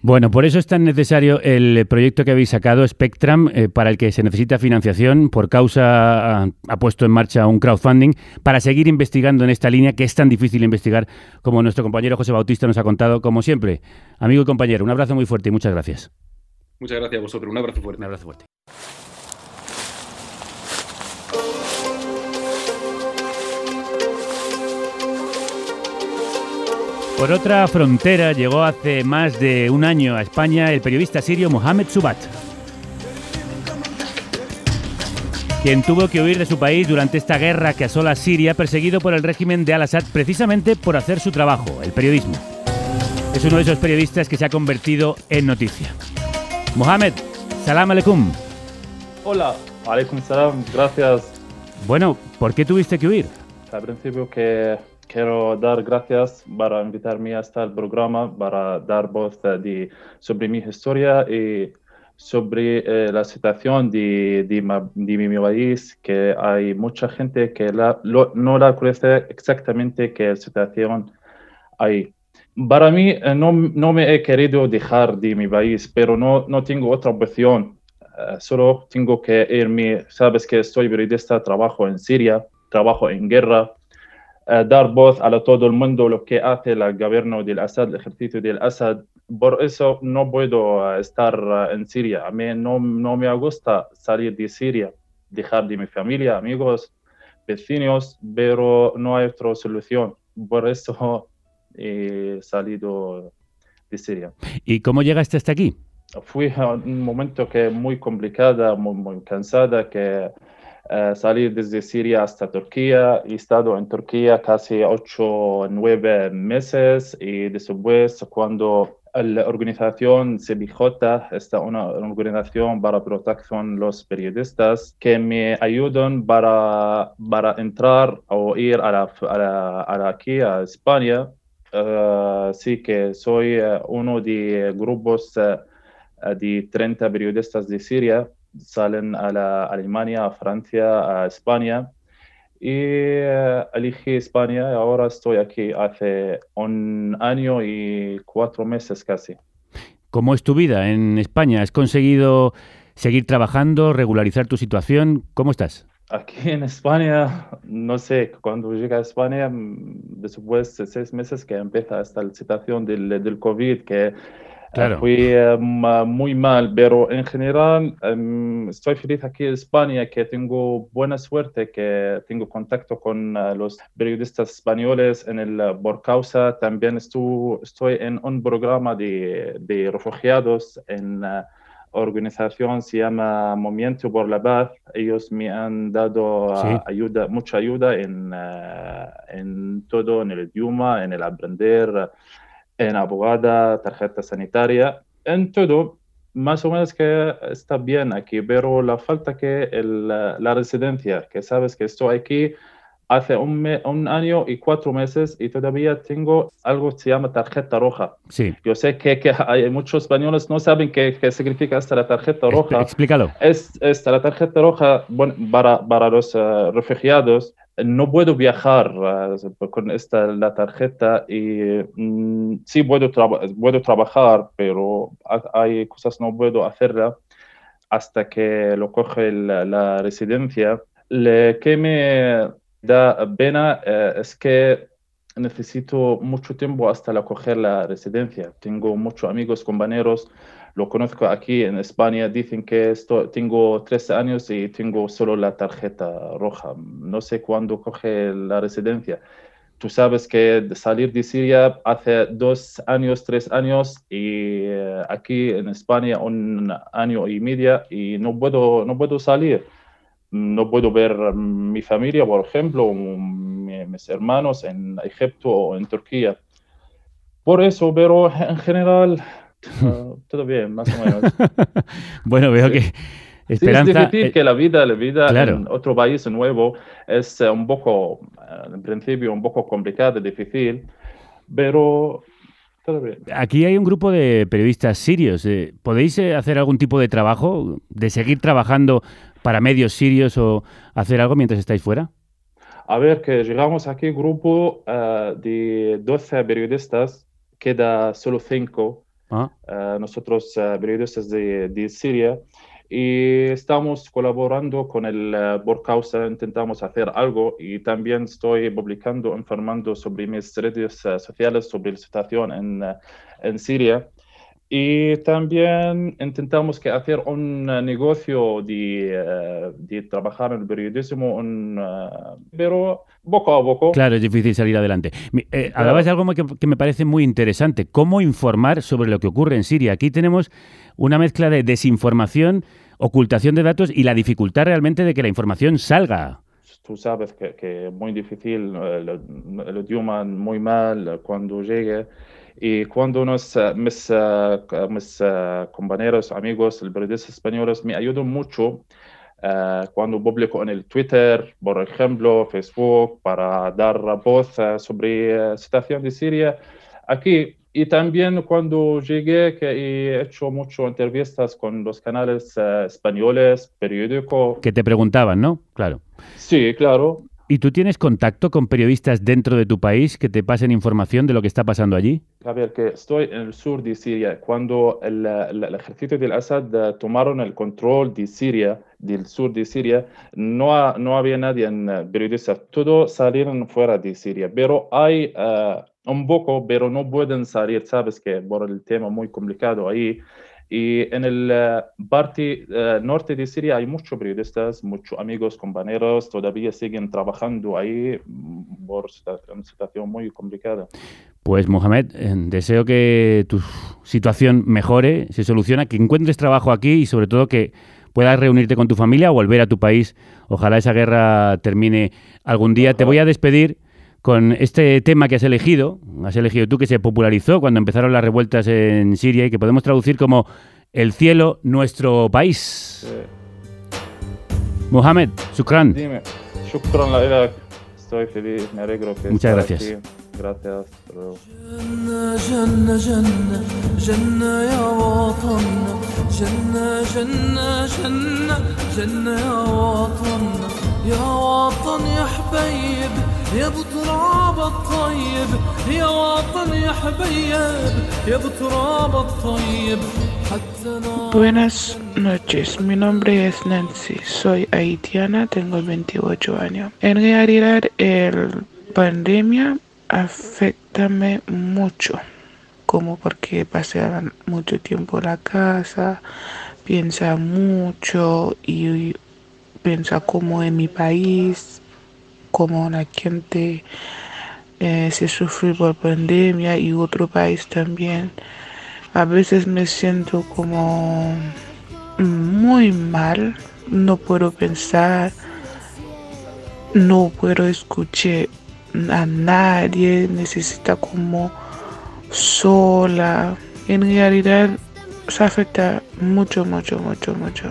Speaker 2: Bueno, por eso es tan necesario el proyecto que habéis sacado, Spectrum, eh, para el que se necesita financiación. Por causa ha, ha puesto en marcha un crowdfunding para seguir investigando en esta línea que es tan difícil investigar, como nuestro compañero José Bautista nos ha contado, como siempre. Amigo y compañero, un abrazo muy fuerte y muchas gracias.
Speaker 8: Muchas gracias a vosotros. Un abrazo fuerte.
Speaker 2: Un abrazo fuerte. Por otra frontera llegó hace más de un año a España el periodista sirio Mohamed Subat, quien tuvo que huir de su país durante esta guerra que asola Siria, perseguido por el régimen de Al-Assad precisamente por hacer su trabajo, el periodismo. Es uno de esos periodistas que se ha convertido en noticia. Mohamed, salam aleikum.
Speaker 9: Hola, alaikum salam, gracias.
Speaker 2: Bueno, ¿por qué tuviste que huir?
Speaker 9: Al principio que quiero dar gracias para invitarme a este programa, para dar voz de, sobre mi historia y sobre eh, la situación de, de, de mi país, que hay mucha gente que la- lo- no la conoce exactamente qué situación hay. Para mí, eh, no, no me he querido dejar de mi país, pero no, no tengo otra opción. Eh, solo tengo que irme. Sabes que estoy periodista, trabajo en Siria, trabajo en guerra, dar voz a todo el mundo lo que hace el gobierno del Assad, el ejército del Assad. Por eso no puedo eh, estar eh, en Siria. A mí no, no me gusta salir de Siria, dejar de mi familia, amigos, vecinos, pero no hay otra solución. Por eso [LAUGHS] he salido de Siria.
Speaker 2: ¿Y cómo llegaste hasta aquí?
Speaker 9: Fue un momento que muy complicado, muy, muy cansada, que eh, salí desde Siria hasta Turquía. He estado en Turquía casi ocho nueve meses y después cuando la organización CBJ, esta una organización para protección los periodistas, que me ayudan para, para entrar o ir a, la, a, la, a la- aquí a España. Sí que soy eh, uno de grupos de 30 periodistas de Siria, salen a la Alemania, a Francia, a España. Y eh, elegí España y ahora estoy aquí hace un año y cuatro meses casi.
Speaker 2: ¿Cómo es tu vida en España? ¿Has conseguido seguir trabajando, regularizar tu situación? ¿Cómo estás?
Speaker 9: Aquí en España, no sé, cuando llegué a España, mm, después de seis meses que empieza esta situación del, del COVID, que
Speaker 2: Claro.
Speaker 9: fue eh, ma- muy mal, pero en general em, estoy feliz aquí en España, que tengo buena suerte, que tengo contacto con eh, los periodistas españoles en el eh, por causa. También estu- estoy en un programa de, de refugiados en eh, organización se llama Movimiento por la Paz. Ellos me han dado
Speaker 2: Sí.
Speaker 9: ah, ayuda, mucha ayuda en, en todo, en el idioma, en el aprender, en abogada, tarjeta sanitaria, en todo. Más o menos que está bien aquí, pero la falta que el, la residencia, que sabes que estoy aquí hace un, me- un año y cuatro meses y todavía tengo algo que se llama tarjeta roja.
Speaker 2: Sí.
Speaker 9: Yo sé que, que hay muchos españoles no saben qué, qué significa esta la tarjeta roja.
Speaker 2: Explícalo.
Speaker 9: Es, esta la tarjeta roja bueno, para, para los eh, refugiados no puedo viajar eh, con esta la tarjeta y mm, sí puedo, puedo trabajar, pero ha- hay cosas no puedo hacerla hasta que lo coge la, la residencia. Lo que me da pena eh, es que necesito mucho tiempo hasta la coger la residencia. Tengo muchos amigos, compañeros, lo conozco aquí en España, dicen que esto, tengo 13 años y tengo solo la tarjeta roja. No sé cuándo coge la residencia. Tú sabes que salir de Siria hace dos años, tres años y eh, aquí en España un año y media y no puedo, no puedo salir. No puedo ver mm, mi familia, por ejemplo, mis hermanos en Egipto o en Turquía. Por eso, pero en general, [LAUGHS] todo bien, más o menos. [LAUGHS]
Speaker 2: Bueno, veo que
Speaker 9: Sí,
Speaker 2: esperanza.
Speaker 9: es difícil
Speaker 2: eh,
Speaker 9: que la vida, la vida
Speaker 2: claro.
Speaker 9: en otro país nuevo es eh, un poco, eh, en principio, un poco complicada, difícil, pero todo bien.
Speaker 2: Aquí hay un grupo de periodistas sirios. ¿Podéis hacer algún tipo de trabajo, de seguir trabajando para medios sirios o hacer algo mientras estáis fuera?
Speaker 9: A ver, que llegamos aquí, grupo eh, de 12 periodistas, queda solo 5,
Speaker 2: Ah,
Speaker 9: nosotros eh, periodistas de, de Siria, y estamos colaborando con el eh, por causa, intentamos hacer algo y también estoy publicando, informando sobre mis redes eh, sociales sobre la situación en, eh, en Siria. Y también intentamos que hacer un eh, negocio de, eh, de trabajar en el periodismo, un, eh, pero poco a poco.
Speaker 2: Claro, es difícil salir adelante. Eh. Hablabas de algo que, que me parece muy interesante. ¿Cómo informar sobre lo que ocurre en Siria? Aquí tenemos una mezcla de desinformación, ocultación de datos y la dificultad realmente de que la información salga.
Speaker 9: tú sabes que, es muy difícil, eh, el, el idioma muy mal cuando llegue. Y cuando nos, eh, mis, eh, mis eh, compañeros, amigos, el periodistas españoles me ayudan mucho eh, cuando publico en el Twitter, por ejemplo, Facebook, para dar voz sobre la situación de Siria aquí. Y también cuando llegué, que he hecho muchas entrevistas con los canales españoles, periódicos.
Speaker 2: Que te preguntaban, ¿no? Claro.
Speaker 9: Sí, claro.
Speaker 2: ¿Y tú tienes contacto con periodistas dentro de tu país que te pasen información de lo que está pasando allí?
Speaker 9: A ver, que estoy en el sur de Siria. Cuando el, el- el ejército del Assad eh, tomaron el control de Siria, del sur de Siria, no, no había nadie en eh, periodistas. Todos salieron fuera de Siria. Pero hay eh, un poco, pero no pueden salir, sabes que por el tema muy complicado ahí. Y en el eh, parte eh, norte de Siria hay muchos periodistas, muchos amigos, compañeros, todavía siguen trabajando ahí mm, por una situación muy complicada.
Speaker 2: Pues Mohamed, eh, deseo que tu situación mejore, se soluciona, que encuentres trabajo aquí y sobre todo que puedas reunirte con tu familia o volver a tu país. Ojalá esa guerra termine algún día. Te voy a despedir con este tema que has elegido, has elegido tú, que se popularizó cuando empezaron las revueltas en Siria y que podemos traducir como El cielo, nuestro país. Mohamed, Shukran.
Speaker 9: Dime, shukran لك. Estoy feliz, me alegro que
Speaker 2: Muchas gracias.
Speaker 9: aquí. Gracias. luego.
Speaker 5: جنة جنة جنة يا وطن جنة جنة جنة جنة يا وطن يا وطن يا حبيب يا بتراب الطيب يا وطن يا حبيب يا بتراب الطيب حتى نار
Speaker 10: Buenas noches, mi nombre es Nancy, soy haitiana, tengo 28 años. En realidad, el pandemia afectame mucho, como porque pasé mucho tiempo en la casa, piensa mucho y piensa como en mi país, como la gente eh, se sufre por pandemia y otro país también. A veces me siento como muy mal, no puedo pensar, no puedo escuchar a nadie, necesita como sola. En realidad se afecta mucho, mucho, mucho, mucho.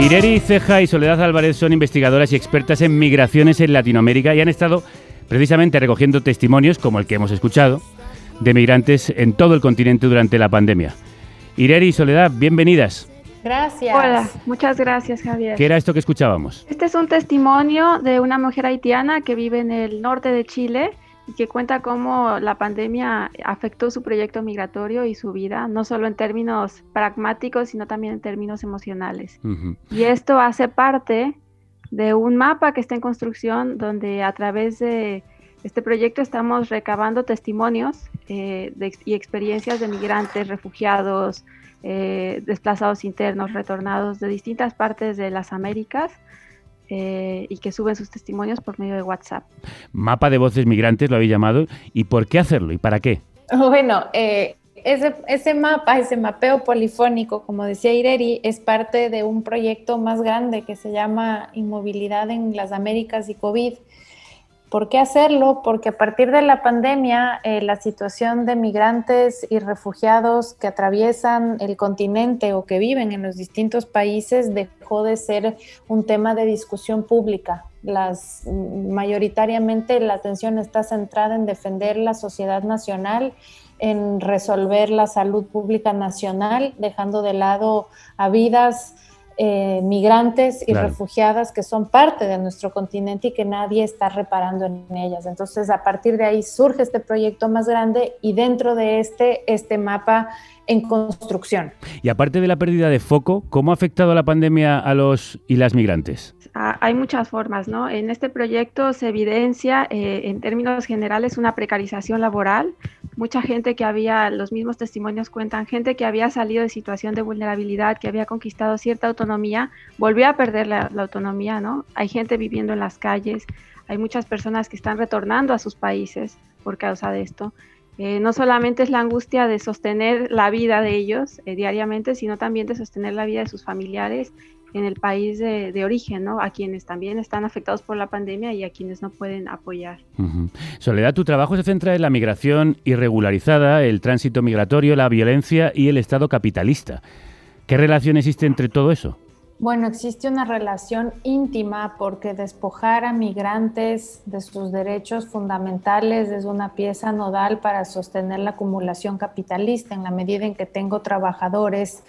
Speaker 2: Ireri Ceja y Soledad Álvarez son investigadoras y expertas en migraciones en Latinoamérica y han estado precisamente recogiendo testimonios, como el que hemos escuchado, de migrantes en todo el continente durante la pandemia. Ireri y Soledad, bienvenidas.
Speaker 11: Gracias.
Speaker 12: Hola, muchas gracias, Javier.
Speaker 2: ¿Qué era esto que escuchábamos?
Speaker 12: Este es un testimonio de una mujer haitiana que vive en el norte de Chile y que cuenta cómo la pandemia afectó su proyecto migratorio y su vida, no solo en términos pragmáticos, sino también en términos emocionales. Y esto hace parte de un mapa que está en construcción donde a través de este proyecto estamos recabando testimonios eh, de y experiencias de migrantes, refugiados, eh, desplazados internos, retornados de distintas partes de las Américas eh, y que suben sus testimonios por medio de WhatsApp.
Speaker 2: Mapa de voces migrantes lo habéis llamado. ¿Y por qué hacerlo? ¿Y para qué? [LAUGHS]
Speaker 11: Bueno, eh, ese, ese mapa, ese mapeo polifónico, como decía Ireri, es parte de un proyecto más grande que se llama Inmovilidad en las Américas y COVID. ¿Por qué hacerlo? Porque a partir de la pandemia, eh, la situación de migrantes y refugiados que atraviesan el continente o que viven en los distintos países dejó de ser un tema de discusión pública. Las, mayoritariamente la atención está centrada en defender la sociedad nacional, en resolver la salud pública nacional, dejando de lado a vidas eh, migrantes y
Speaker 13: Claro.
Speaker 11: refugiadas que son parte de nuestro continente y que nadie está reparando en ellas. Entonces, a partir de ahí surge este proyecto más grande y dentro de este, este mapa en construcción.
Speaker 2: Y aparte de la pérdida de foco, ¿cómo ha afectado la pandemia a los y las migrantes?
Speaker 12: Ah, hay muchas formas, ¿no? En este proyecto se evidencia, eh, en términos generales, una precarización laboral. Mucha gente que había, los mismos testimonios cuentan, gente que había salido de situación de vulnerabilidad, que había conquistado cierta autonomía, volvió a perder la, autonomía, ¿no? Hay gente viviendo en las calles, hay muchas personas que están retornando a sus países por causa de esto. Eh, no solamente es la angustia de sostener la vida de ellos eh, diariamente, sino también de sostener la vida de sus familiares en el país de, de origen, ¿no? A quienes también están afectados por la pandemia y a quienes no pueden apoyar.
Speaker 2: Ujú. Soledad, tu trabajo se centra en la migración irregularizada, el tránsito migratorio, la violencia y el Estado capitalista. ¿Qué relación existe entre todo eso?
Speaker 11: Bueno, existe una relación íntima porque despojar a migrantes de sus derechos fundamentales es una pieza nodal para sostener la acumulación capitalista. En la medida en que tengo trabajadores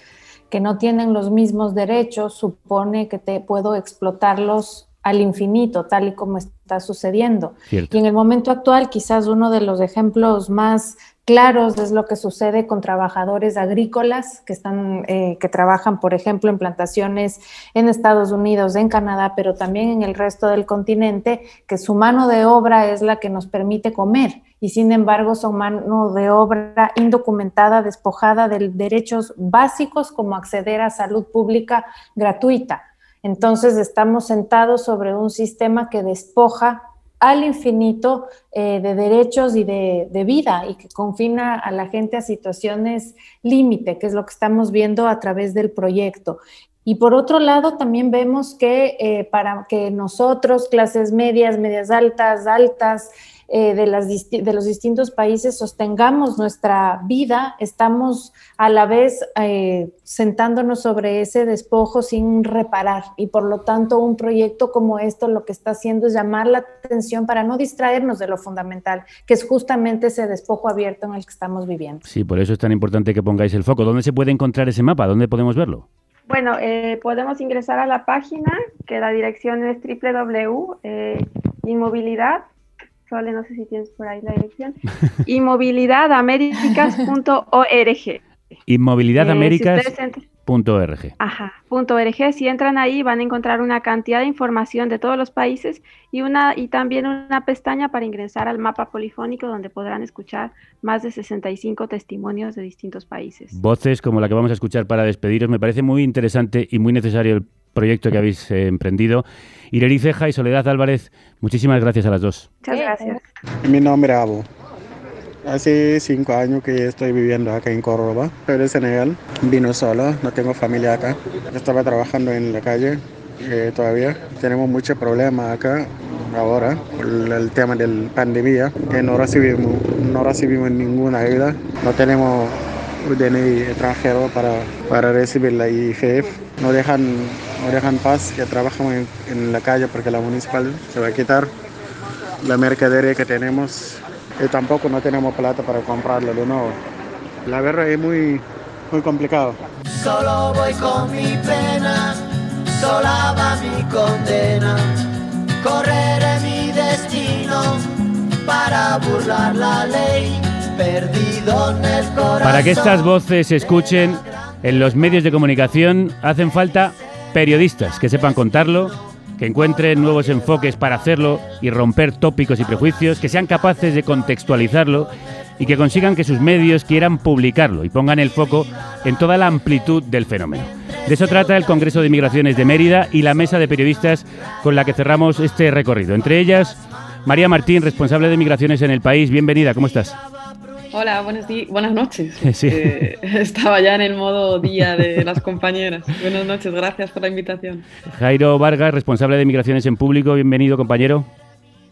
Speaker 11: que no tienen los mismos derechos, supone que te puedo explotarlos al infinito, tal y como está sucediendo.
Speaker 2: Cierto.
Speaker 11: Y en el momento actual, quizás uno de los ejemplos más claros es lo que sucede con trabajadores agrícolas que están, eh, que trabajan, por ejemplo, en plantaciones en Estados Unidos, en Canadá, pero también en el resto del continente, que su mano de obra es la que nos permite comer y sin embargo son mano de obra indocumentada, despojada de derechos básicos como acceder a salud pública gratuita. Entonces estamos sentados sobre un sistema que despoja al infinito eh, de derechos y de, de, vida y que confina a la gente a situaciones límite, que es lo que estamos viendo a través del proyecto. Y por otro lado, también vemos que eh, para que nosotros, clases medias, medias altas, altas, eh, de, las de, los distintos países sostengamos nuestra vida, estamos a la vez eh, sentándonos sobre ese despojo sin reparar. Y por lo tanto, un proyecto como esto lo que está haciendo es llamar la atención para no distraernos de lo fundamental, que es justamente ese despojo abierto en el que estamos viviendo.
Speaker 2: Sí, por eso es tan importante que pongáis el foco. ¿Dónde se puede encontrar ese mapa? ¿Dónde podemos verlo?
Speaker 12: Bueno, eh, podemos ingresar a la página, que la dirección es www.inmovilidad. Sole, no sé si tienes por ahí la dirección. [LAUGHS] inmovilidadaméricas.org.
Speaker 2: Inmovilidadaméricas.org.
Speaker 12: Eh, Ajá, punto .org. Si entran ahí van a encontrar una cantidad de información de todos los países y una y también una pestaña para ingresar al mapa polifónico donde podrán escuchar más de 65 testimonios de distintos países.
Speaker 2: Voces como la que vamos a escuchar para despediros. Me parece muy interesante y muy necesario el proyecto que habéis eh, emprendido. Ireri Ceja y Soledad Álvarez, muchísimas gracias a las dos.
Speaker 12: Muchas gracias.
Speaker 14: Mi nombre es Abu. Hace cinco años que estoy viviendo acá en Córdoba. Soy de Senegal. Vino solo, no tengo familia acá. Estaba trabajando en la calle eh, todavía. Tenemos muchos problemas acá ahora por el tema de la pandemia. Que no recibimos, no recibimos ninguna ayuda. No tenemos DNI extranjero para, para recibir la IFF. No dejan, dejan paz que trabajamos en, en la calle porque la municipal se va a quitar la mercadería que tenemos y tampoco no tenemos plata para comprarlo de nuevo. La verdad es muy, muy complicado.
Speaker 7: Solo voy con mi pena, sola va mi condena. Correré mi destino para burlar la ley, perdido en el corazón.
Speaker 2: Para que estas voces se escuchen en los medios de comunicación hacen falta periodistas que sepan contarlo, que encuentren nuevos enfoques para hacerlo y romper tópicos y prejuicios, que sean capaces de contextualizarlo y que consigan que sus medios quieran publicarlo y pongan el foco en toda la amplitud del fenómeno. De eso trata el Congreso de Migraciones de Mérida y la mesa de periodistas con la que cerramos este recorrido. Entre ellas, María Martín, responsable de migraciones en el país. Bienvenida, ¿cómo estás?
Speaker 13: Hola, buenos buenas noches.
Speaker 2: Sí.
Speaker 13: Eh, [LAUGHS] estaba ya en el modo día de las compañeras. Buenas noches, gracias por la invitación.
Speaker 2: Jairo Vargas, responsable de migraciones en público. Bienvenido, compañero.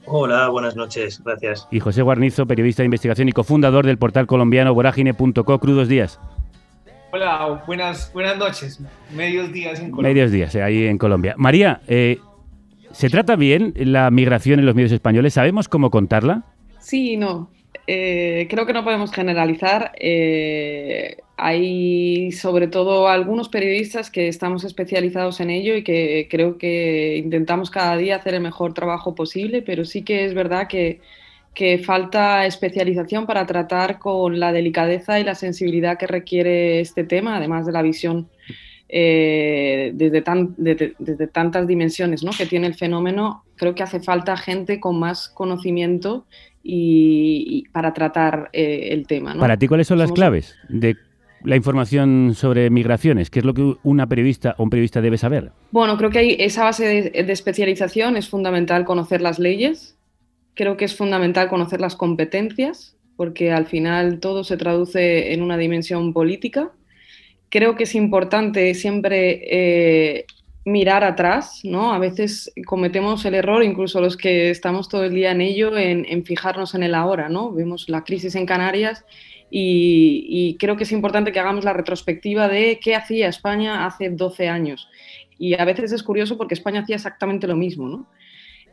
Speaker 15: Hola, buenas noches, gracias.
Speaker 2: Y José Guarnizo, periodista de investigación y cofundador del portal colombiano vorágine.co. Crudos días.
Speaker 16: Hola, buenas, buenas noches. Medios días en Colombia.
Speaker 2: Medios días, eh, ahí en Colombia. María, eh, ¿se trata bien la migración en los medios españoles? ¿Sabemos cómo contarla?
Speaker 13: Sí y no. Eh, creo que no podemos generalizar. Eh, hay sobre todo algunos periodistas que estamos especializados en ello y que creo que intentamos cada día hacer el mejor trabajo posible, pero sí que es verdad que, falta especialización para tratar con la delicadeza y la sensibilidad que requiere este tema, además de la visión eh, desde, tan- desde- tantas dimensiones que tiene el fenómeno, creo que hace falta gente con más conocimiento y, y para tratar eh, el tema. ¿no?
Speaker 2: Para ti, ¿cuáles son las
Speaker 13: Somos-
Speaker 2: claves de la información sobre migraciones? ¿Qué es lo que una periodista o un periodista debe saber?
Speaker 13: Bueno, creo que hay esa base de, de especialización es fundamental conocer las leyes, creo que es fundamental conocer las competencias, porque al final todo se traduce en una dimensión política. Creo que es importante siempre eh, mirar atrás, ¿no? A veces cometemos el error, incluso los que estamos todo el día en ello, en, fijarnos en el ahora, ¿no? Vemos la crisis en Canarias y, creo que es importante que hagamos la retrospectiva de qué hacía España hace 12 años. Y a veces es curioso porque España hacía exactamente lo mismo, ¿no?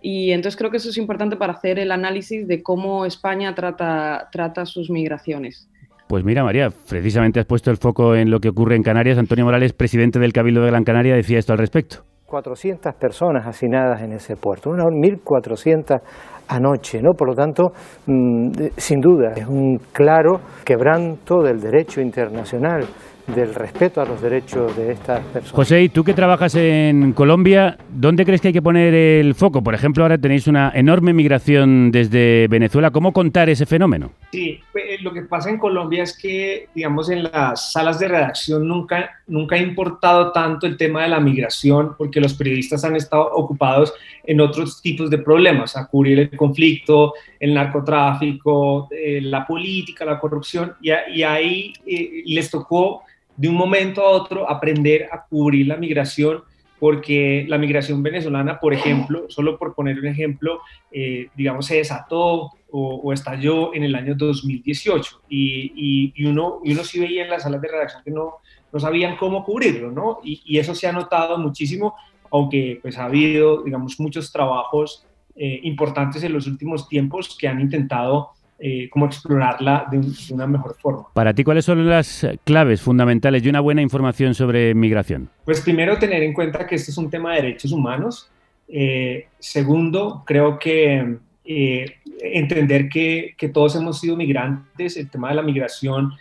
Speaker 13: Y entonces creo que eso es importante para hacer el análisis de cómo España trata sus migraciones.
Speaker 2: Pues mira, María, precisamente has puesto el foco en lo que ocurre en Canarias. Antonio Morales, presidente del Cabildo de Gran Canaria, decía esto al respecto.
Speaker 17: 400 personas hacinadas en ese puerto, unas 1.400 anoche, ¿no? Por lo tanto, mm, sin duda, es un claro quebranto del derecho internacional, del respeto a los derechos de estas personas.
Speaker 2: José, y tú que trabajas en Colombia, ¿dónde crees que hay que poner el foco? Por ejemplo, ahora tenéis una enorme migración desde Venezuela. ¿Cómo contar ese fenómeno?
Speaker 16: Sí, eh, lo que pasa en Colombia es que, digamos, en las salas de redacción nunca, nunca ha importado tanto el tema de la migración porque los periodistas han estado ocupados en otros tipos de problemas, a cubrir el conflicto, el narcotráfico, eh, la política, la corrupción, y, y ahí eh, les tocó de un momento a otro aprender a cubrir la migración porque la migración venezolana, por ejemplo, solo por poner un ejemplo, eh, digamos, se desató o, o estalló en el año 2018 y, y- y uno, y uno sí veía en las salas de redacción que no, no sabían cómo cubrirlo, ¿no? Y, y eso se ha notado muchísimo, aunque pues ha habido, digamos, muchos trabajos eh, importantes en los últimos tiempos que han intentado eh, como explorarla de, un- de una mejor forma.
Speaker 2: Para ti, ¿cuáles son las claves fundamentales de una buena información sobre migración?
Speaker 16: Pues primero tener en cuenta que este es un tema de derechos humanos. Eh, segundo, creo que eh, entender que, que todos hemos sido migrantes, el tema de la migración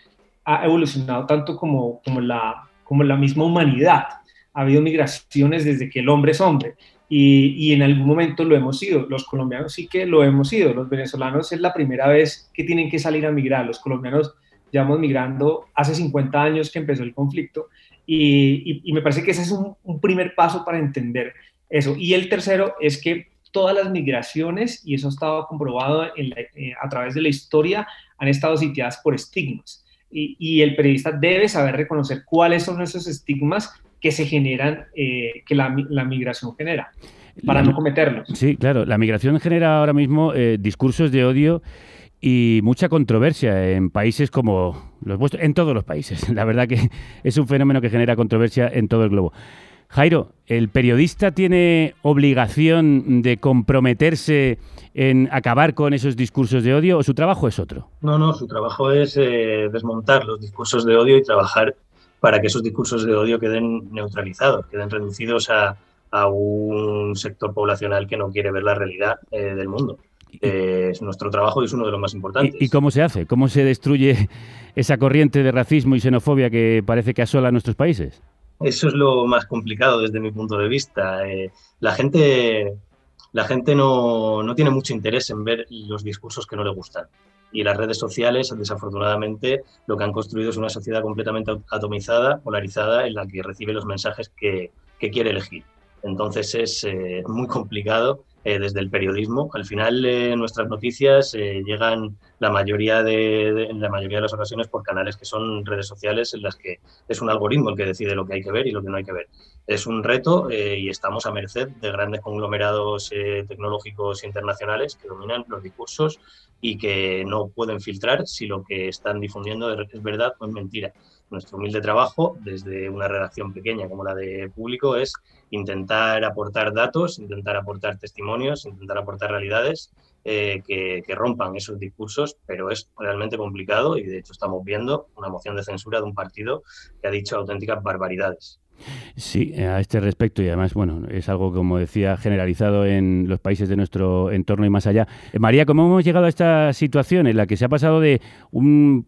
Speaker 16: ha evolucionado tanto como, como, la, como la misma humanidad. Ha habido migraciones desde que el hombre es hombre y, y en algún momento lo hemos sido. Los colombianos sí que lo hemos sido. Los venezolanos es la primera vez que tienen que salir a migrar. Los colombianos llevamos migrando hace 50 años que empezó el conflicto y, y- y me parece que ese es un, un primer paso para entender eso. Y el tercero es que todas las migraciones, y eso ha estado comprobado en la- eh, a través de la historia, han estado sitiadas por estigmas. Y, y el periodista debe saber reconocer cuáles son esos estigmas que se generan, eh, que la, mi- la migración genera, para
Speaker 2: La-
Speaker 16: no cometerlos.
Speaker 2: Sí, claro. La migración genera ahora mismo eh, discursos de odio y mucha controversia en países como los vuestros, en todos los países. [LAUGHS] La verdad que es un fenómeno que genera controversia en todo el globo. Jairo, ¿el periodista tiene obligación de comprometerse en acabar con esos discursos de odio o su trabajo es otro?
Speaker 15: No, no, su trabajo es eh, desmontar los discursos de odio y trabajar para que esos discursos de odio queden neutralizados, queden reducidos a, a un sector poblacional que no quiere ver la realidad eh, del mundo. Eh, es nuestro trabajo y es uno de los más importantes.
Speaker 2: ¿Y, y cómo se hace? ¿Cómo se destruye esa corriente de racismo y xenofobia que parece que asola a nuestros países?
Speaker 15: Eso es lo más complicado desde mi punto de vista. Eh, la gente, la gente no, no tiene mucho interés en ver los discursos que no le gustan. Y las redes sociales, desafortunadamente, lo que han construido es una sociedad completamente atomizada, polarizada, en la que recibe los mensajes que, quiere elegir. Entonces es eh, muy complicado eh, desde el periodismo. Al final eh, nuestras noticias eh, llegan la mayoría de, de- en la mayoría de las ocasiones por canales que son redes sociales en las que es un algoritmo el que decide lo que hay que ver y lo que no hay que ver. Es un reto y estamos a merced de grandes conglomerados tecnológicos internacionales que dominan los discursos y que no pueden filtrar si lo que están difundiendo es verdad o es mentira. Nuestro humilde trabajo, desde una redacción pequeña como la de público, es intentar aportar datos, intentar aportar testimonios, intentar aportar realidades eh, que, que rompan esos discursos, pero es realmente complicado y de hecho estamos viendo una moción de censura de un partido que ha dicho auténticas barbaridades.
Speaker 2: Sí, eh, a este respecto y además, bueno, es algo, como decía, generalizado en los países de nuestro entorno y más allá. Eh, María, ¿cómo hemos llegado a esta situación en la que se ha pasado de un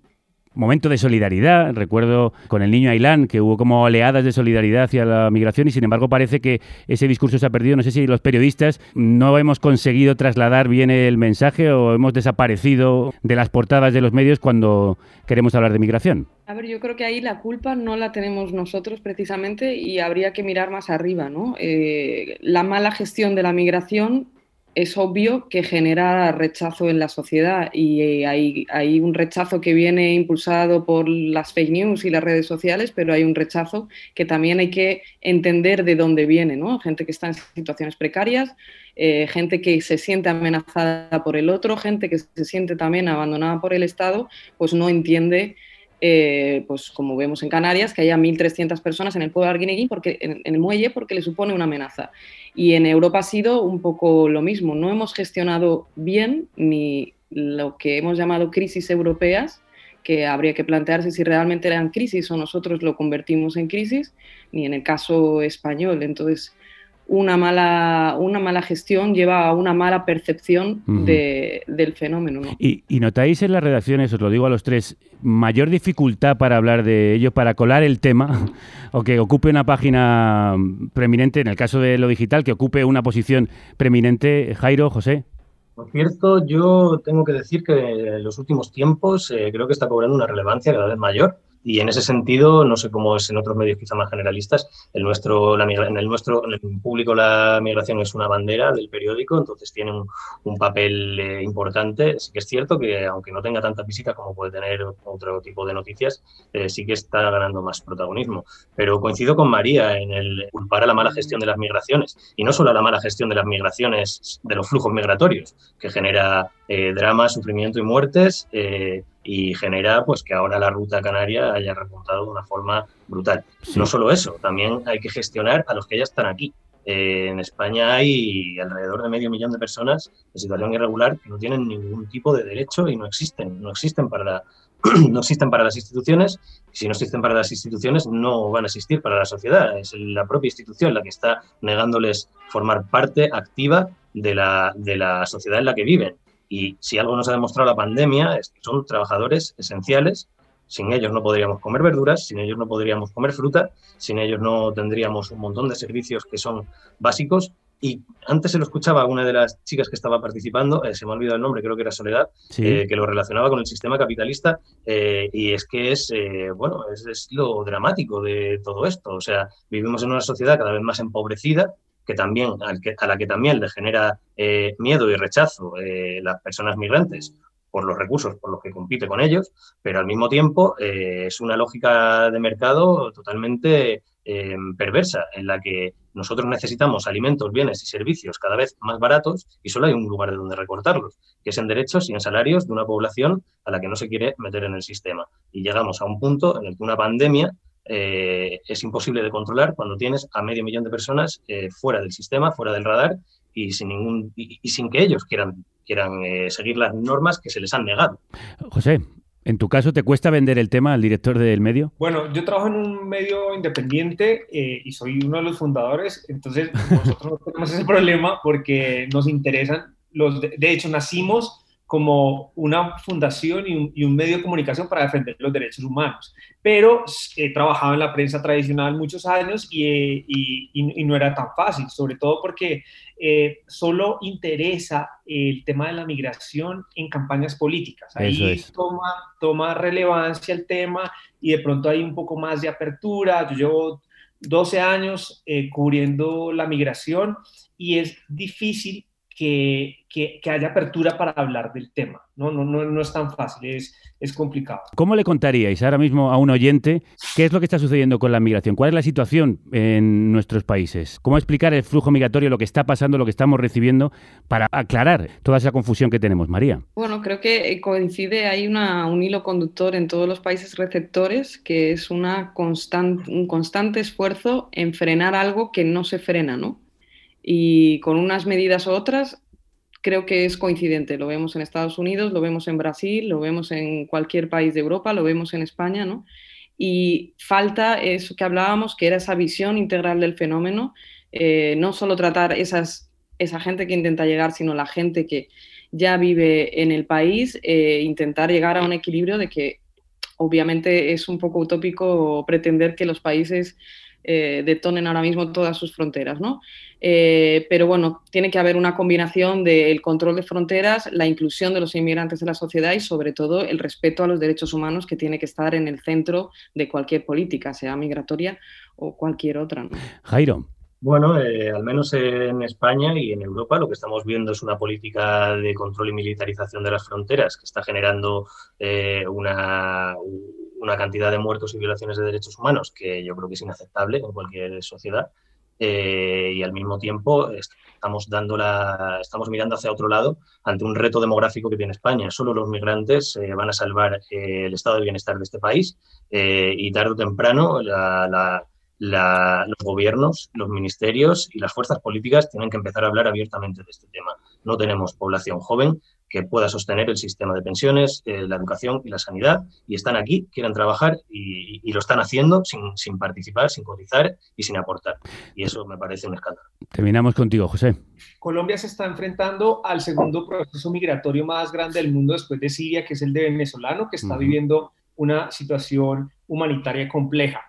Speaker 2: momento de solidaridad? Recuerdo con el niño Ailán que hubo como oleadas de solidaridad hacia la migración y sin embargo parece que ese discurso se ha perdido. No sé si los periodistas no hemos conseguido trasladar bien el mensaje o hemos desaparecido de las portadas de los medios cuando queremos hablar de migración.
Speaker 13: A ver, yo creo que ahí la culpa no la tenemos nosotros precisamente y habría que mirar más arriba, ¿no? Eh, la mala gestión de la migración es obvio que genera rechazo en la sociedad y eh, hay, un rechazo que viene impulsado por las fake news y las redes sociales, pero hay un rechazo que también hay que entender de dónde viene, ¿no? Gente que está en situaciones precarias, eh, gente que se siente amenazada por el otro, gente que se siente también abandonada por el Estado, pues no entiende eh, pues como vemos en Canarias, que haya 1.300 personas en el pueblo de Arguineguín porque, en, en el muelle porque le supone una amenaza. Y en Europa ha sido un poco lo mismo. No hemos gestionado bien ni lo que hemos llamado crisis europeas, que habría que plantearse si realmente eran crisis o nosotros lo convertimos en crisis, ni en el caso español. Entonces, una mala, una mala gestión lleva a una mala percepción de- del fenómeno. ¿no?
Speaker 2: ¿Y, y notáis en las redacciones, os lo digo a los tres, mayor dificultad para hablar de ello, para colar el tema, [LAUGHS] o que ocupe una página preeminente, en el caso de lo digital, que ocupe una posición preeminente? Jairo, José.
Speaker 15: Por cierto, yo tengo que decir que en los últimos tiempos eh, creo que está cobrando una relevancia cada vez mayor. Y en ese sentido, no sé cómo es en otros medios quizá más generalistas, el nuestro, la en el nuestro, en el público la migración es una bandera del periódico, entonces tiene un, un papel eh, importante. Sí que es cierto que aunque no tenga tanta visita como puede tener otro tipo de noticias, eh, sí que está ganando más protagonismo. Pero coincido con María en el culpar a la mala gestión de las migraciones, y no solo a la mala gestión de las migraciones, de los flujos migratorios, que genera eh, drama, sufrimiento y muertes, eh, y genera pues que ahora la ruta canaria haya repuntado de una forma brutal. No solo eso, también hay que gestionar a los que ya están aquí. Eh, en España hay alrededor de medio millón de personas en situación irregular que no tienen ningún tipo de derecho y no existen, no existen para la, [CLEARS THROAT] no existen para las instituciones. Si no existen para las instituciones, no van a existir para la sociedad. Es la propia institución la que está negándoles formar parte activa de la, de la sociedad en la que viven. Y si algo nos ha demostrado la pandemia es que son trabajadores esenciales. Sin ellos no podríamos comer verduras, sin ellos no podríamos comer fruta, sin ellos no tendríamos un montón de servicios que son básicos. Y antes se lo escuchaba a una de las chicas que estaba participando, eh, se me ha olvidado el nombre, creo que era Soledad,
Speaker 2: Sí.
Speaker 15: eh, que lo relacionaba con el sistema capitalista. eh, y es que es, eh, bueno, es, es lo dramático de todo esto. O sea, vivimos en una sociedad cada vez más empobrecida, que también, a la que también le genera eh, miedo y rechazo eh, las personas migrantes por los recursos por los que compite con ellos, pero al mismo tiempo eh, es una lógica de mercado totalmente perversa, en la que nosotros necesitamos alimentos, bienes y servicios cada vez más baratos y solo hay un lugar de donde recortarlos, que es en derechos y en salarios de una población a la que no se quiere meter en el sistema. Y llegamos a un punto en el que una pandemia eh, es imposible de controlar cuando tienes a medio millón de personas eh, fuera del sistema, fuera del radar y sin, ningún, y, y sin que ellos quieran, quieran eh, seguir las normas que se les han negado.
Speaker 2: José, ¿En tu caso te cuesta vender el tema al director del medio?
Speaker 16: Bueno, yo trabajo en un medio independiente eh, y soy uno de los fundadores, entonces [LAUGHS] nosotros no tenemos ese problema porque nos interesan los... De, de hecho, nacimos como una fundación y un, y un, medio de comunicación para defender los derechos humanos. Pero he trabajado en la prensa tradicional muchos años y, eh, y, y no era tan fácil, sobre todo porque eh, solo interesa el tema de la migración en campañas políticas. Ahí
Speaker 2: es.
Speaker 16: toma, toma relevancia el tema y de pronto hay un poco más de apertura. Yo llevo 12 años eh, cubriendo la migración y es difícil que, que, que, haya apertura para hablar del tema. No, no, no, no es tan fácil, es, es, complicado.
Speaker 2: ¿Cómo le contaríais ahora mismo a un oyente qué es lo que está sucediendo con la migración? ¿Cuál es la situación en nuestros países? ¿Cómo explicar el flujo migratorio, lo que está pasando, lo que estamos recibiendo, para aclarar toda esa confusión que tenemos, María?
Speaker 13: Bueno, creo que coincide, hay una, un hilo conductor en todos los países receptores, que es una constant, un constante esfuerzo en frenar algo que no se frena, ¿no? Y con unas medidas u otras creo que es coincidente. Lo vemos en Estados Unidos, lo vemos en Brasil, lo vemos en cualquier país de Europa, lo vemos en España, ¿no? Y falta eso que hablábamos, que era esa visión integral del fenómeno, eh, no solo tratar esas, esa gente que intenta llegar, sino la gente que ya vive en el país, eh, intentar llegar a un equilibrio de que obviamente es un poco utópico pretender que los países eh, detonen ahora mismo todas sus fronteras, ¿no? Eh, pero bueno, tiene que haber una combinación del control de fronteras, la inclusión de los inmigrantes en la sociedad y sobre todo el respeto a los derechos humanos que tiene que estar en el centro de cualquier política, sea migratoria o cualquier otra. ¿no?
Speaker 2: Jairo.
Speaker 15: Bueno, eh, al menos en España y en Europa lo que estamos viendo es una política de control y militarización de las fronteras que está generando eh, una, una cantidad de muertos y violaciones de derechos humanos que yo creo que es inaceptable en cualquier sociedad. Eh, y al mismo tiempo estamos, dando la, estamos mirando hacia otro lado ante un reto demográfico que tiene España. Solo los migrantes eh, van a salvar eh, el estado de bienestar de este país y tarde o temprano los gobiernos, los ministerios y las fuerzas políticas tienen que empezar a hablar abiertamente de este tema. No tenemos población joven, que pueda sostener el sistema de pensiones, eh, la educación y la sanidad. Y están aquí, quieren trabajar y, y lo están haciendo sin, sin, participar, sin cotizar y sin aportar. Y eso me parece un escándalo.
Speaker 2: Terminamos contigo, José.
Speaker 16: Colombia se está enfrentando al segundo proceso migratorio más grande del mundo después de Siria, que es el de venezolano, que está uh -huh. viviendo una situación humanitaria compleja.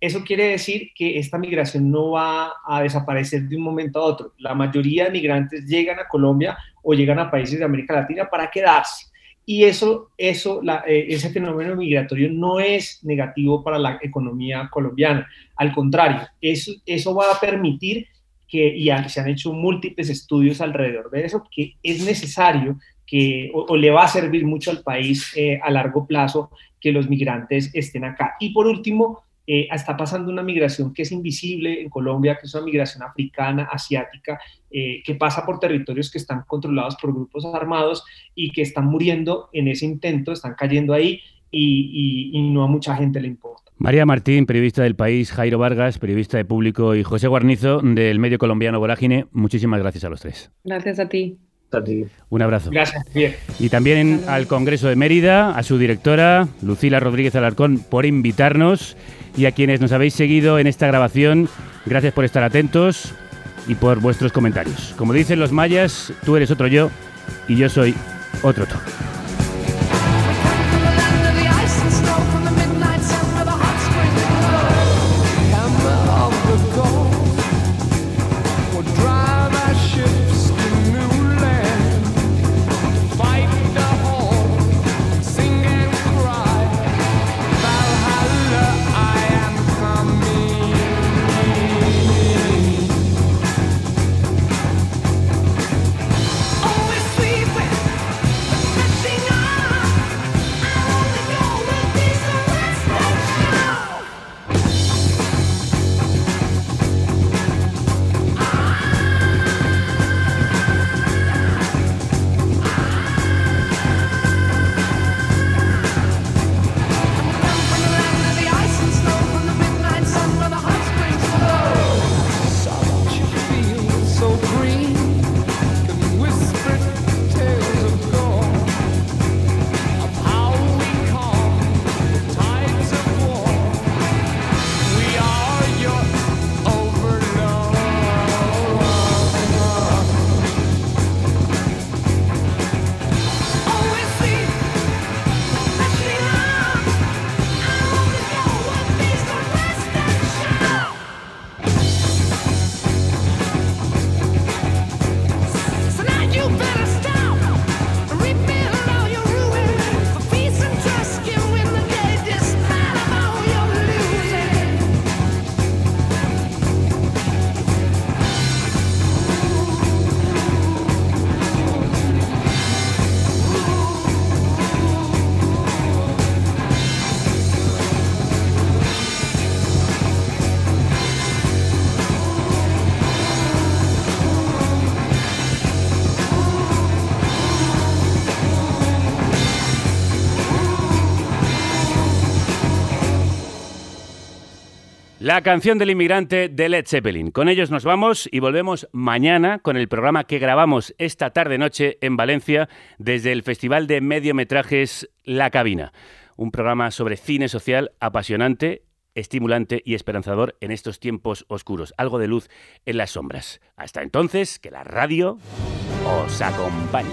Speaker 16: Eso quiere decir que esta migración no va a desaparecer de un momento a otro. La mayoría de migrantes llegan a Colombia o llegan a países de América Latina para quedarse. Y eso, eso eh, ese fenómeno migratorio no es negativo para la economía colombiana. Al contrario, eso, eso va a permitir que, y se han hecho múltiples estudios alrededor de eso, que es necesario que, o, o le va a servir mucho al país eh, a largo plazo que los migrantes estén acá. Y por último, eh, está pasando una migración que es invisible en Colombia, que es una migración africana, asiática, eh, que pasa por territorios que están controlados por grupos armados y que están muriendo en ese intento, están cayendo ahí y, y, y no a mucha gente le importa.
Speaker 2: María Martín, periodista del país, Jairo Vargas, periodista de público, y José Guarnizo, del medio colombiano Vorágine, muchísimas gracias a los tres.
Speaker 13: Gracias a ti.
Speaker 2: Un abrazo.
Speaker 16: Gracias, bien.
Speaker 2: Y también al Congreso de Mérida, a su directora, Lucila Rodríguez Alarcón, por invitarnos y a quienes nos habéis seguido en esta grabación, gracias por estar atentos y por vuestros comentarios. Como dicen los mayas, tú eres otro yo y yo soy otro tú. La canción del inmigrante de Led Zeppelin. Con ellos nos vamos y volvemos mañana con el programa que grabamos esta tarde-noche en Valencia desde el Festival de Mediometrajes La Cabina. Un programa sobre cine social apasionante, estimulante y esperanzador en estos tiempos oscuros. Algo de luz en las sombras. Hasta entonces, que la radio os acompañe.